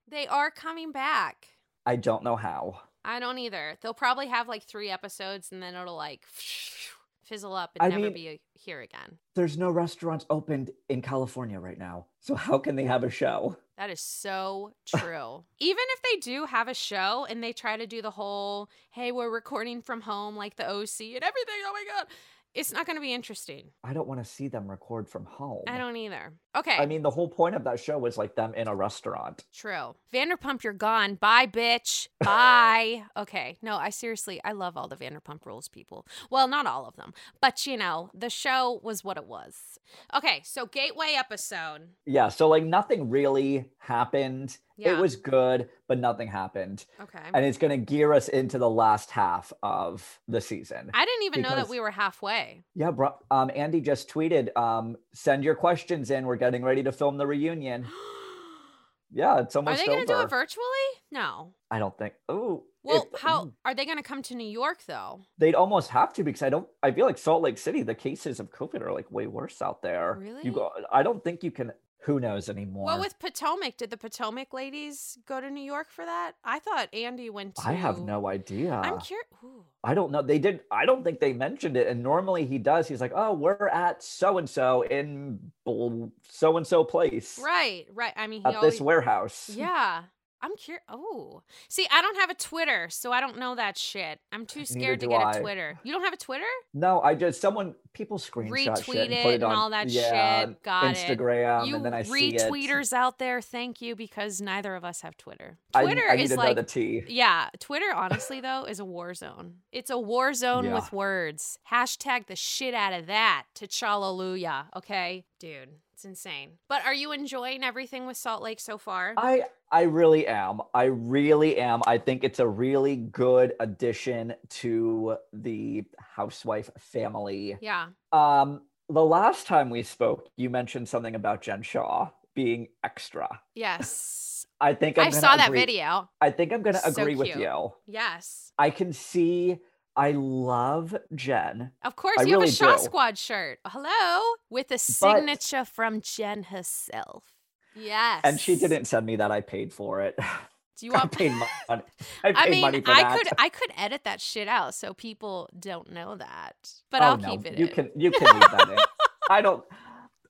They are coming back. I don't know how. I don't either. They'll probably have like three episodes and then it'll like fizzle up and I never mean- be uh, here again. There's no restaurants opened in California right now, so how can they have a show? That is so true. Even if they do have a show and they try to do the whole, hey, we're recording from home like the OC and everything, oh my God, it's not going to be interesting. I don't want to see them record from home. I don't either. Okay. I mean, the whole point of that show was like them in a restaurant. True. Vanderpump, you're gone. Bye, bitch. Bye. okay. No, I seriously, I love all the Vanderpump Rules people. Well, not all of them, but you know, the show was what it was. Okay, so Gateway episode. Yeah, so like nothing really happened. Yeah. It was good, but nothing happened. Okay. And it's going to gear us into the last half of the season. I didn't even know that we were halfway. yeah, bro. Um, Andy just tweeted, um, send your questions in. We're getting ready to film the reunion. Yeah, it's almost. Are they going to do it virtually? No. I don't think. Oh, Well, how mm. are they going to come to New York though? They'd almost have to because I don't. I feel like Salt Lake City, the cases of COVID are like way worse out there. Really? You go. I don't think you can. Who knows anymore? Well, with Potomac, did the Potomac ladies go to New York for that? I thought Andy went to. I have no idea. I'm curious. I don't know. They did. I don't think they mentioned it. And normally he does. He's like, "Oh, we're at so and so in so and so place Right, right. I mean, he at always, this warehouse." Yeah. I'm curious. Oh, see, I don't have a Twitter, so I don't know that shit. I'm too scared to get I. a Twitter. You don't have a Twitter? No, I just someone people screenshot Retweet shit and it put it and on all that yeah, shit. Got it. Instagram, you and then I see retweeters out there, thank you, because neither of us have Twitter. Twitter I need is like. Yeah, Twitter, honestly, though, is a war zone. It's a war zone Yeah. with words. Hashtag the shit out of that. T'Challa, okay? Dude, it's insane. But are you enjoying everything with Salt Lake so far? I I really am. I really am. I think it's a really good addition to the housewife family. yeah. Um, the last time we spoke, you mentioned something about Jen Shah being extra. Yes. I think I'm I saw that video. I think I'm gonna So agree with you. Yes. I can see. I love Jen. Of course, I you really have a Shah do. Squad shirt. Hello. With a signature from Jen herself. Yes. And she didn't send me that. I paid for it. Do you I want paid money. I paid I mean, money for I that. could I could edit that shit out so people don't know that. But oh, I'll no, keep it You in. can you can leave that in. I don't.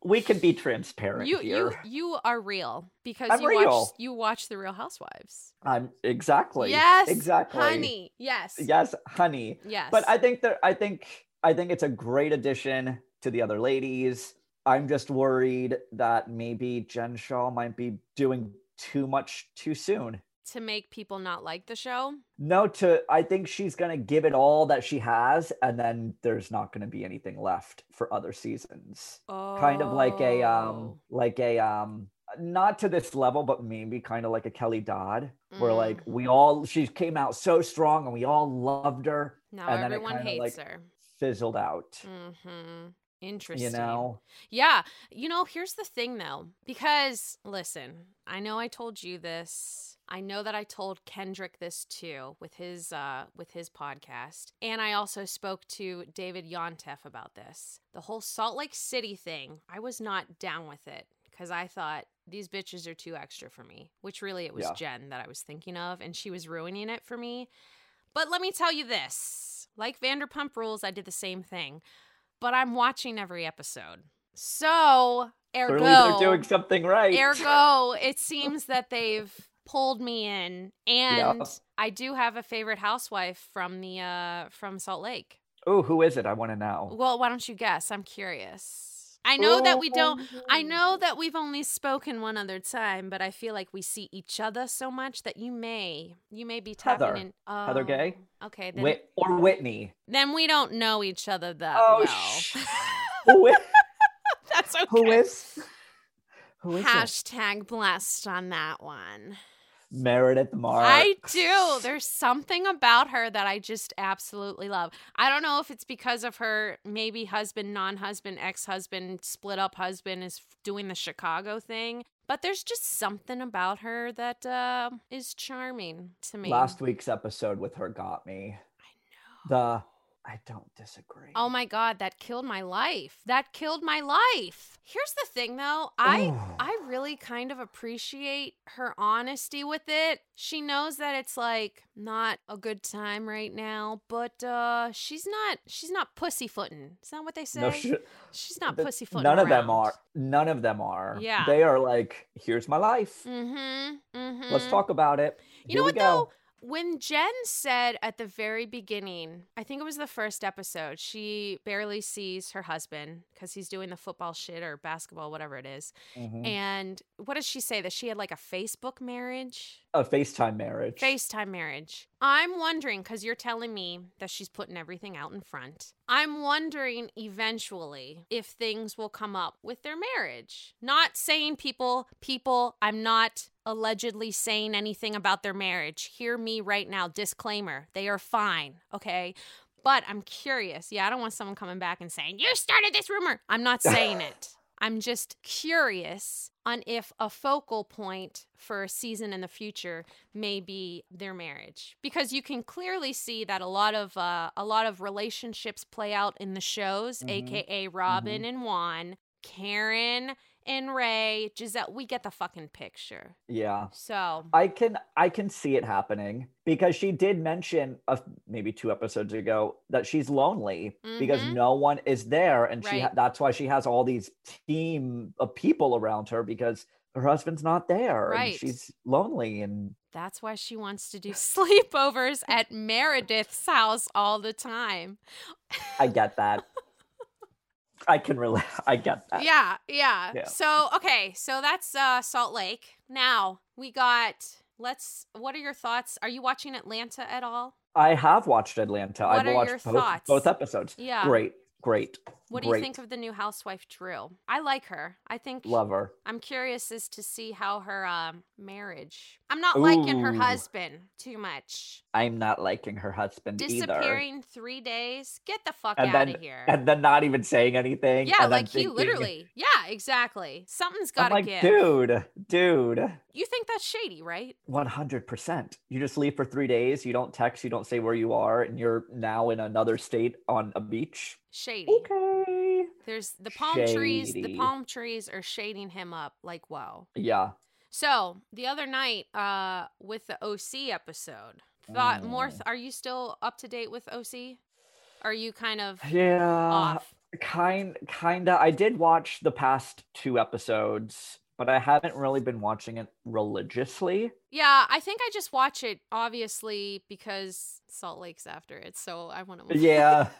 We can be transparent you here. you you are real because I'm you real. watch you watch the Real Housewives. I'm exactly. yes, Exactly. honey. Yes, Yes, honey. yes. But I think that I think I think it's a great addition to the other ladies. I'm just worried that maybe Jen Shah might be doing too much too soon. To make people not like the show. No, to I think she's gonna give it all that she has, and then there's not gonna be anything left for other seasons. Oh, Kind of like a um like a um not to this level, but maybe kind of like a Kelly Dodd, where Mm. like we all she came out so strong and we all loved her, now and everyone hates like, her. fizzled out. Mm-hmm. Interesting. You know, Yeah. You know, here's the thing though, because listen, I know I told you this. I know that I told Kendrick this too with his uh with his podcast. And I also spoke to David Yontef about this. The whole Salt Lake City thing, I was not down with it because I thought these bitches are too extra for me, which really it was Yeah. Jen that I was thinking of and she was ruining it for me. But let me tell you this. Like Vanderpump Rules, I did the same thing but I'm watching every episode. So, ergo, clearly they're doing something right. ergo, it seems that they've pulled me in, and Yeah. I do have a favorite housewife from the uh from Salt Lake. Oh, who is it? I want to know. Well, why don't you guess? I'm curious. I know that we don't. I know that we've only spoken one other time, but I feel like we see each other so much that you may, you may be tapping Heather. in. Oh, Heather Gay? Okay, then, Whit or Whitney. then we don't know each other that Oh, well. sh- Whit- That's okay. Who is? Who is it? Hashtag blessed on that one. Meredith Marks. I do. There's something about her that I just absolutely love. I don't know if it's because of her maybe husband, non husband, ex husband, split up husband is doing the Chicago thing, but there's just something about her that uh, is charming to me. Last week's episode with her got me. I know. The I don't disagree. Oh my god, that killed my life. That killed my life. Here's the thing though, I Ooh. I really kind of appreciate her honesty with it. She knows that it's like not a good time right now, but uh she's not she's not pussyfooting. Is that what they say? no, sh- she's not the- pussyfooting. none of them are. None of them are. Yeah. They are like, here's my life. Mm-hmm. Mm-hmm. Let's talk about it. You Here know what go. though? When Jen said at the very beginning, I think it was the first episode, she barely sees her husband because he's doing the football shit or basketball, whatever it is. Mhm. And what does she say? That she had like a Facebook marriage? A FaceTime marriage. FaceTime marriage. I'm wondering, because you're telling me that she's putting everything out in front. I'm wondering eventually if things will come up with their marriage. Not saying people, people, I'm not allegedly saying anything about their marriage. Hear me right now. Disclaimer they are fine, okay? But I'm curious. Yeah, I don't want someone coming back and saying, You started this rumor. I'm not saying it. I'm just curious on if a focal point for a season in the future may be their marriage because you can clearly see that a lot of uh, a lot of relationships play out in the shows Mhm. aka Robin and Juan Karen and Ray Gizelle we get the fucking picture Yeah. so I can I can see it happening because she did mention uh, maybe two episodes ago that she's lonely because Mhm. no one is there and she ha- that's why she has all these team of people around her because her husband's not there Right. and she's lonely and that's why she wants to do sleepovers at Meredith's house all the time I get that. I can really I get that. yeah, yeah. Yeah. So okay, so that's uh Salt Lake. Now we got let's what are your thoughts? Are you watching Atlanta at all? I have watched Atlanta. What I've are watched your both, thoughts? both episodes. Yeah. Great. Great. What do you think of the new housewife Drew? I like her. I think Love her. I'm curious as to see how her um marriage. I'm not liking her husband too much. I'm not liking her husband either. Disappearing 3 days. Get the fuck And out then of here. and then not even saying anything. yeah, like he thinking- literally. Yeah, exactly. Something's got to like, give. dude, dude, You think that's shady, right? 100%. You just leave for three days. You don't text. You don't say where you are, and you're now in another state on a beach. Shady. Okay. There's the palm trees. The palm trees are shading him up like wow. Yeah. So the other night, uh, with the OC episode, thought more. Mm. Th- are you still up to date with OC? Are you kind of Yeah. off? Kind, kinda. I did watch the past two episodes, but I haven't really been watching it religiously. Yeah, I think I just watch it obviously because Salt Lake's after it, so I want to. Yeah.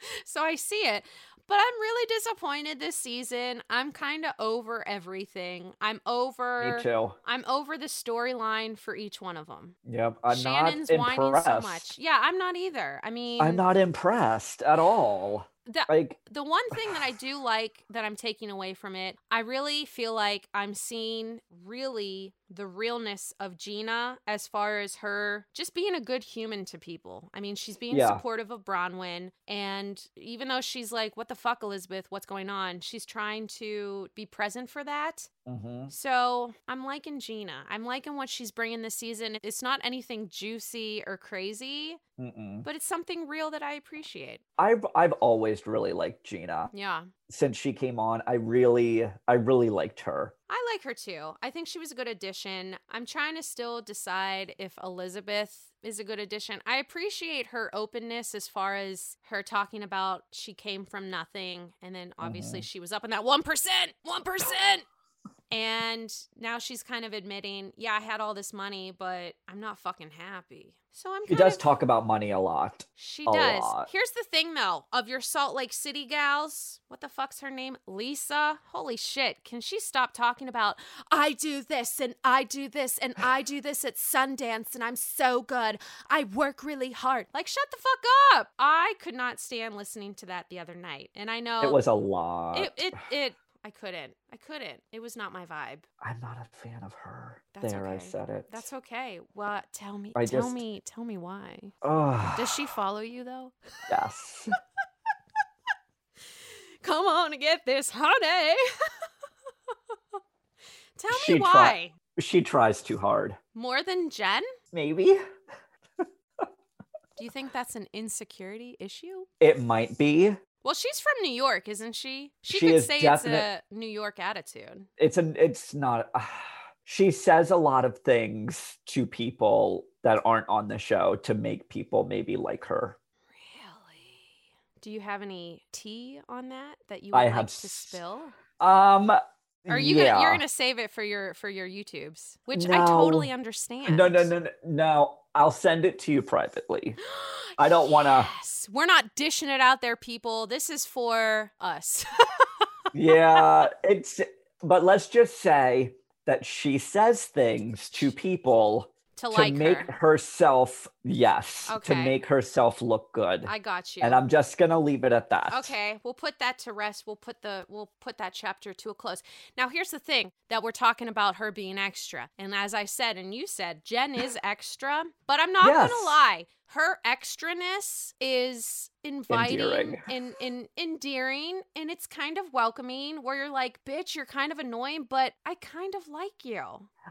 so I see it. But I'm really disappointed this season. I'm kind of over everything. I'm over. Me too. I'm over the storyline for each one of them. Yep. I'm Shannon's not whining impressed. so much. Yeah, I'm not either. I mean, I'm not impressed at all. the Like, the one thing that I do like that I'm taking away from it, I really feel like I'm seeing really the realness of Gina as far as her just being a good human to people. I mean, she's being Yeah. supportive of Braunwyn, and even though she's like, "What the fuck, Elizabeth? What's going on?" She's trying to be present for that. mhm. So I'm liking Gina. I'm liking what she's bringing this season. It's not anything juicy or crazy, Mm-mm. but it's something real that I appreciate. I've I've always really liked Gina Yeah. Since she came on. I really I really liked her. I like her too. I think she was a good addition. I'm trying to still decide if Elizabeth is a good addition. I appreciate her openness as far as her talking about she came from nothing and then obviously mm-hmm. she was up in that 1%. 1%. And now she's kind of admitting, yeah, I had all this money, but I'm not fucking happy. So I'm She does of, talk about money a lot. She a does. lot. Here's the thing though, of your Salt Lake City gals, what the fuck's her name? Lisa? Holy shit. Can she stop talking about I do this and I do this and I do this at Sundance and I'm so good. I work really hard. Like shut the fuck up. I could not stand listening to that the other night. And I know It was a lot. it it, it I couldn't. I couldn't. It was not my vibe. I'm not a fan of her. That's there, I said it. That's okay. Well, tell me I tell just- me tell me why. Oh, Does she follow you though? yes. Come on and get this, honey. Tell me She try- why. she tries too hard. More than Jen? Maybe. Do you think that's an insecurity issue? It might be. Well, she's from New York, isn't she? She, She could say definite- it's a New York attitude. It's an it's not she says a lot of things to people that aren't on the show to make people maybe like her. Really? Do you have any tea on that that you would I like have to spill? Um are you yeah. gonna you're gonna save it for your for your YouTubes, which I totally understand. No, no, no, no, no. I'll send it to you privately. I don't wanna- Yes, we're not dishing it out there, people. This is for us. yeah, it's but let's just say that she says things to people to to like make her. herself yes, to make herself look good. I got you. and I'm just going to leave it at that. Okay, we'll put that to rest. We'll put the we'll put that chapter to a close. Now here's the thing that we're talking about her being extra. And as I said and you said, Jen is extra, but I'm not Yes. gonna lie. Her extraness is inviting Endearing. and, and endearing and it's kind of welcoming where you're like, bitch, you're kind of annoying, but I kind of like you.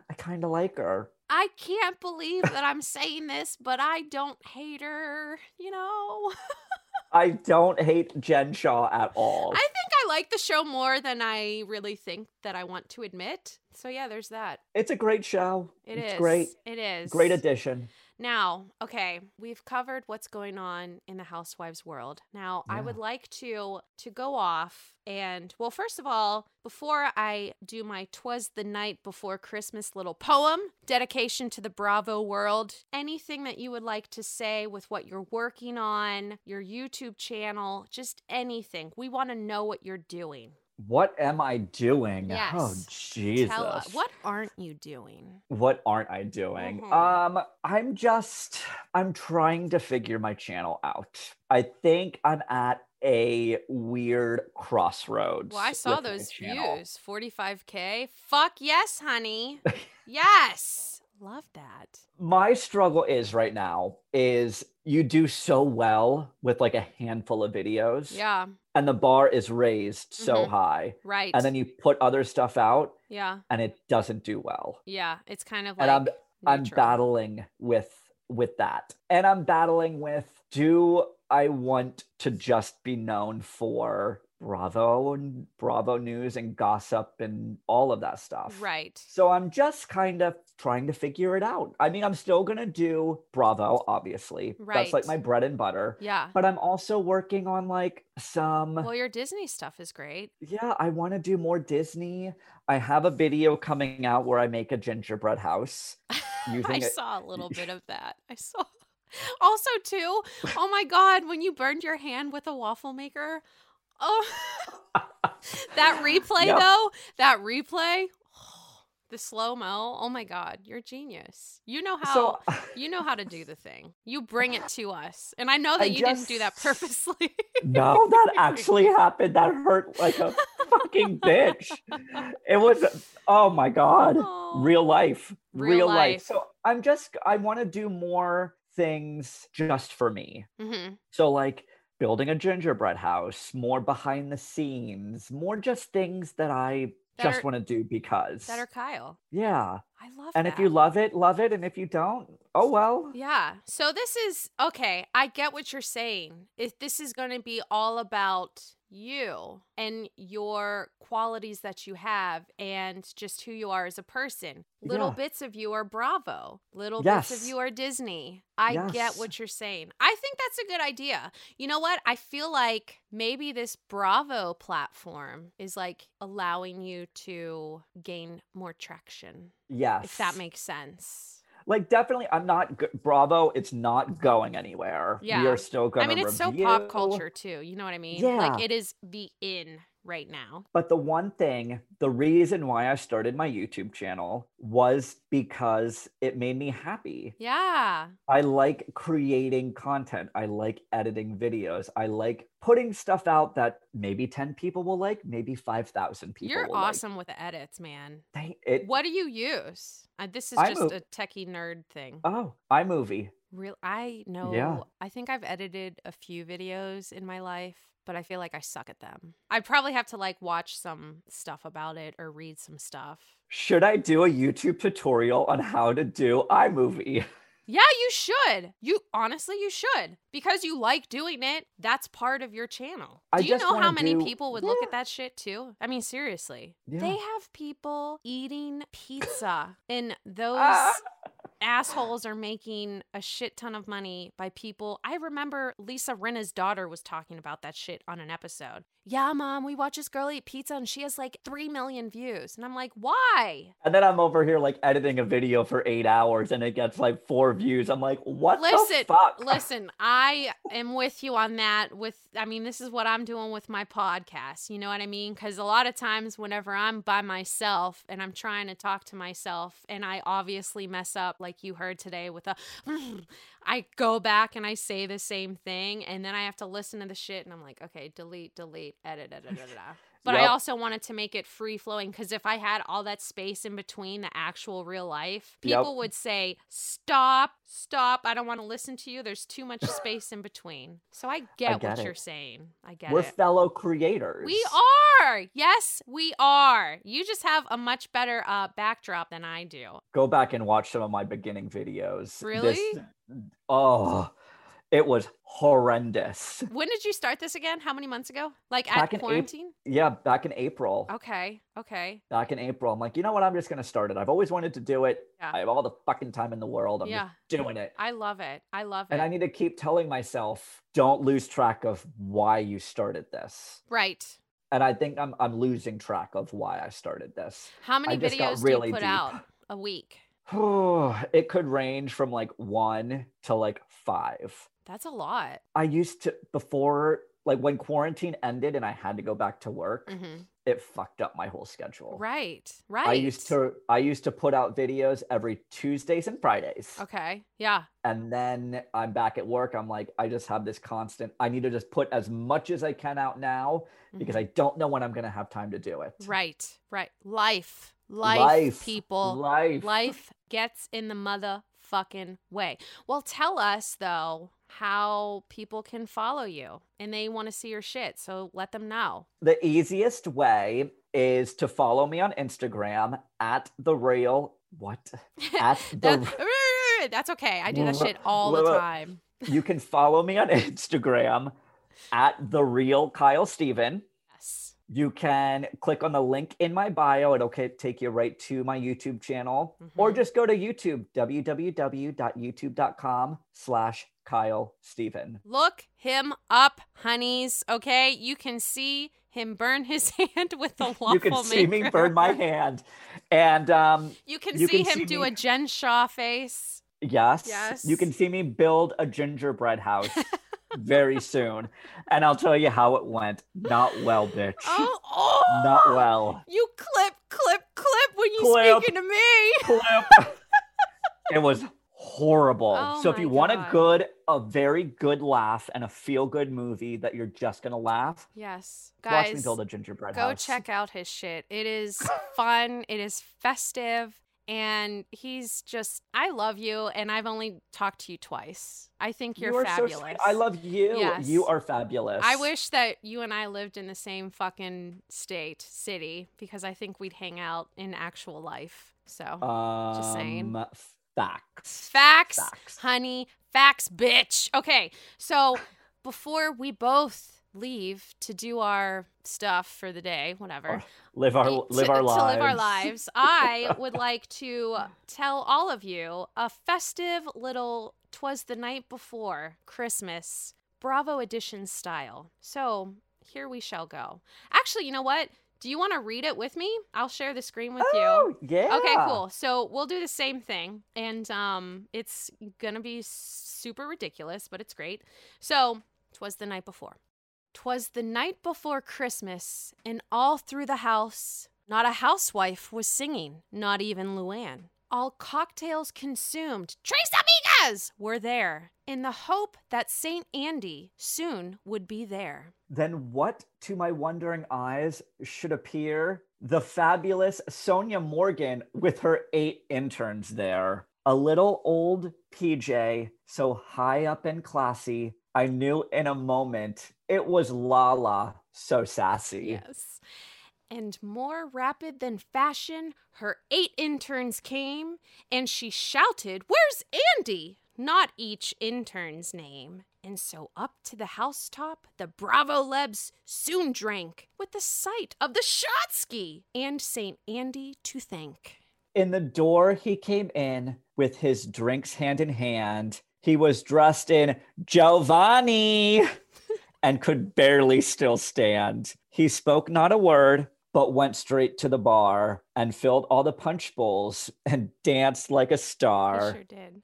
I kind of like her. I can't believe that I'm saying this, but I don't hate her, you know? I don't hate Jen Shah at all. I think I like the show more than I really think that I want to admit. So yeah, there's that. it's a great show. It it's is. great. It is. Great addition. Now, okay, we've covered what's going on in the housewives world. Now, I would like to to go off and well, first of all, before I do my "Twas the Night Before Christmas" little poem dedication to the Bravo world, anything that you would like to say with what you're working on, your YouTube channel, just anything. We want to know what you're doing. What am I doing? Oh Yes. Jesus. Tell us what aren't you doing? What aren't I doing? Mhm. Um, I'm just I'm trying to figure my channel out. I think I'm at a weird crossroads. Well, I saw those views. 45K. Fuck yes, honey. yes. Love that. My struggle is right now is you do so well with like a handful of videos. Yeah. And the bar is raised so Mhm. high. Right. And then you put other stuff out yeah. and it doesn't do well. Yeah. It's kind of and like I'm I'm battling with with that. And I'm battling with do I want to just be known for Bravo and Bravo news and gossip and all of that stuff? Right. So I'm just kind of trying to figure it out. I mean, I'm still going to do Bravo, obviously. Right. That's like my bread and butter. Yeah. But I'm also working on like some Well, your Disney stuff is great. yeah, I want to do more Disney. I have a video coming out where I make a gingerbread house. Using I it- saw a little bit of that. I saw. Also, too, oh my God, when you burned your hand with a waffle maker. Oh, that replay, Yep. though, that replay, the slow mo. Oh my God, you're genius. You know how. So You know how to do the thing. You bring it to us. And I know that I you didn't do that purposely. no, that actually happened. That hurt like a fucking bitch. It was oh my god. Aw. Real life. Real Real, life. life. So I'm just I want to do more things just for me. Mhm. So like building a gingerbread house, more behind the scenes, more just things that I just are- want to do because That are Kyle. yeah. I love that. And that. if you love it, love it. And if you don't, oh well. Yeah. So this is okay. I get what you're saying. If this is going to be all about you and your qualities that you have and just who you are as a person. Little Yeah. bits of you are Bravo. Little bits of you are Disney. I get what you're saying. I think that's a good idea. You know what? I feel like maybe this Bravo platform is like allowing you to gain more traction, Yes. if that makes sense. Like definitely I'm not Bravo, it's not going anywhere. Yeah. We are still going I mean, it's so pop culture too. You know what I mean? yeah. Like it is the in right now. But the one thing, the reason why I started my YouTube channel was because it made me happy. Yeah. I like creating content. I like editing videos. I like putting stuff out that maybe 10 people will like, maybe 5,000 people You're will like. awesome with edits, man. They, it, What do you use? Uh, this is I just a techie nerd thing. oh, iMovie. Real I know Yeah. I think I've edited a few videos in my life, but I feel like I suck at them. I probably have to like watch some stuff about it or read some stuff. Should I do a YouTube tutorial on how to do iMovie? Yeah, you should. You honestly you should. Because you like doing it, that's part of your channel. I Do you know how many do- people would look at that shit too? I mean, seriously. Yeah. They have people eating pizza in those Ah. Assholes are making a shit ton of money by people. I remember Lisa Rinna's daughter was talking about that shit on an episode. Yeah, mom, we watch this girl eat pizza and she has like 3 million views. And I'm like, why? And then I'm over here like editing a video for eight hours and it gets like four views. I'm like, what listen, the fuck? listen, I am with you on that. With, I mean, this is what I'm doing with my podcast. You know what I mean? Because a lot of times, whenever I'm by myself and I'm trying to talk to myself, and I obviously mess up, like you heard today with a, I go back and I say the same thing, and then I have to listen to the shit, and I'm like, okay, delete, delete, But I also wanted to make it free flowing because if I had all that space in between the actual real life, Yep. people would say, Stop, stop. I don't want to listen to you. There's too much space in between. So I get, get what it. you're saying. I get We're it. fellow creators. We are. Yes, we are. You just have a much better uh, backdrop than I do. Go back and watch some of my beginning videos. Really? This- oh, it was horrendous. When did you start this again? How many months ago? Like Back at quarantine? Yeah, back in April. Okay. Okay. Back in April. I'm like, you know what? I'm just going to start it. I've always wanted to do it. Yeah. I have all the fucking time in the world. I'm Yeah. just doing it. I love it. I love it. And I need to keep telling myself, don't lose track of why you started this. right. And I think I'm I'm losing track of why I started this. How many videos really do you put deep. out a week? it could range from like one to like five. That's a lot. I used to before like when quarantine ended and I had to go back to work, hmm it fucked up my whole schedule. Right. Right. I used to I used to put out videos every Tuesdays and Fridays. Okay. Yeah. And then I'm back at work. I'm like, I just have this constant. I need to just put as much as I can out now because I don't know when I'm gonna have time to do it. Mm-hmm. Right. Right. Life. Life. Life. People. Life. Life gets in the motherfucking way. Well, tell us though how people can follow you and they want to see your shit. So let them know. The easiest way is to follow me on Instagram at the real what? At the That- that's okay. I do that shit all the time. you can follow me on Instagram at the real Kyle Steven. You can click on the link in my bio. It'll take you right to my YouTube channel. Or Mhm. just go to YouTube, www.youtube.com slash Kyle Steven. Look him up, honeys. Okay. You can see him burn his hand with the waffle You can see me burn my hand. And um, You can You see can him see do me- a Jen Shah face. yes, Yes. you can see me build a gingerbread house very soon. And I'll tell you how it went. Not well, bitch. Oh, oh, Not well. You clip, clip, clip when you Clip. speaking to me. clip. it was horrible. Oh so if you want a good, a very good laugh and a feel good movie that you're just gonna laugh, Yes, watch me guys, build a gingerbread go house. check out his shit. It is fun. It is festive. And he's just, I love you. And I've only talked to you twice. I think you're you fabulous. so. I love you. Yes. You are fabulous. I wish that you and I lived in the same fucking state, city, because I think we'd hang out in actual life. So, Um, Just saying. Facts. facts, Facts. honey, facts, bitch. Okay, so before we both leave to do our stuff for the day, whatever. live our to, live our lives. To live our lives. I would like to tell all of you a festive little "Twas the night before Christmas" Bravo edition style. So here we shall go. Actually, you know what? Do you want to read it with me? I'll share the screen with oh, you. Yeah. Okay, cool. So we'll do the same thing, and um, it's gonna be super ridiculous, but it's great. So, twas the night before. Twas the night before Christmas, and all through the house, not a housewife was singing, not even Luann. All cocktails consumed, Tres Amigas were there, in the hope that St. Andy soon would be there. Then what to my wondering eyes should appear? The fabulous Sonja Morgan with her eight interns there. A little old PJ, so high up and classy, I knew in a moment it was Lala, so sassy. Yes. And more rapid than fashion, her eight interns came, and she shouted, Where's Andy? Not each intern's name. And so up to the housetop, the Bravo Lebs soon drank, with the sight of the Shotsky and St. Andy to thank. In the door, he came in with his drinks hand in hand. He was dressed in Giovanni and could barely still stand. He spoke not a word, but went straight to the bar and filled all the punch bowls and danced like a He star. sure did.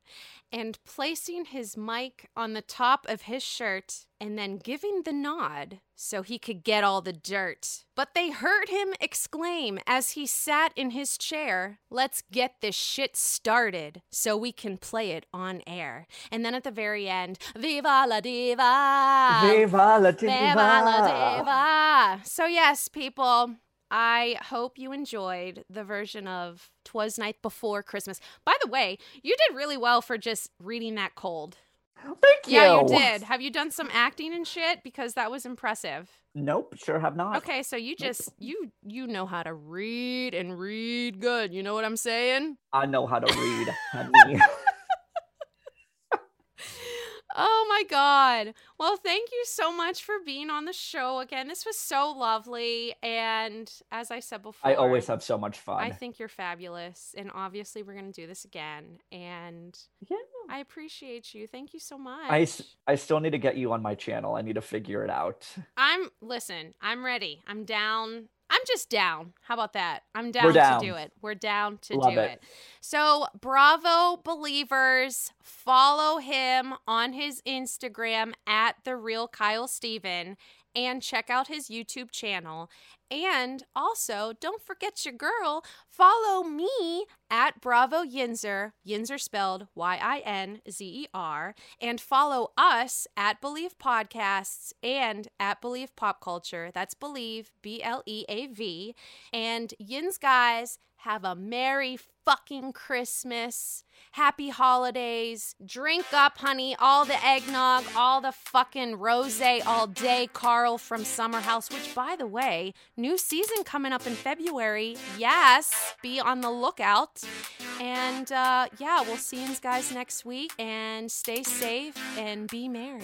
And placing his mic on the top of his shirt and then giving the nod so he could get all the dirt. But they heard him exclaim as he sat in his chair, Let's get this shit started so we can play it on air. And then at the very end, Viva la Diva! Viva la diva! Viva la diva. Diva! So, yes, people. I hope you enjoyed the version of Twas Night Before Christmas. By the way, you did really well for just reading that cold. Thank you. Yeah, you did. Have you done some acting and shit? Because that was impressive. Nope, sure have not. Okay, so you just you you know how to read and read good. You know what I'm saying? I know how to read. Oh my God. Well, thank you so much for being on the show again. This was so lovely. And as I said before, I always have so much fun. I think you're fabulous. And obviously, we're going to do this again. And yeah. I appreciate you. Thank you so much. I, I still need to get you on my channel. I need to figure it out. I'm, listen, I'm ready. I'm down. I'm just down. How about that? I'm down, down. to do it. We're down to Love do it. it. So, Bravo believers, follow him on his Instagram at the real Kyle Steven and check out his YouTube channel. And also, don't forget your girl, follow me at Bravo Yinzer, Yinzer spelled Y I N Z E R, and follow us at Bleav Podcasts and at Bleav Pop Culture. That's Bleav, B L E A V. And Yins guys, have a merry fucking Christmas. Happy holidays. Drink up, honey. All the eggnog, all the fucking rose all day, Carl from Summer House, which, by the way, new season coming up in February. Yes, be on the lookout. And uh, yeah, we'll see you guys next week. And stay safe and be merry.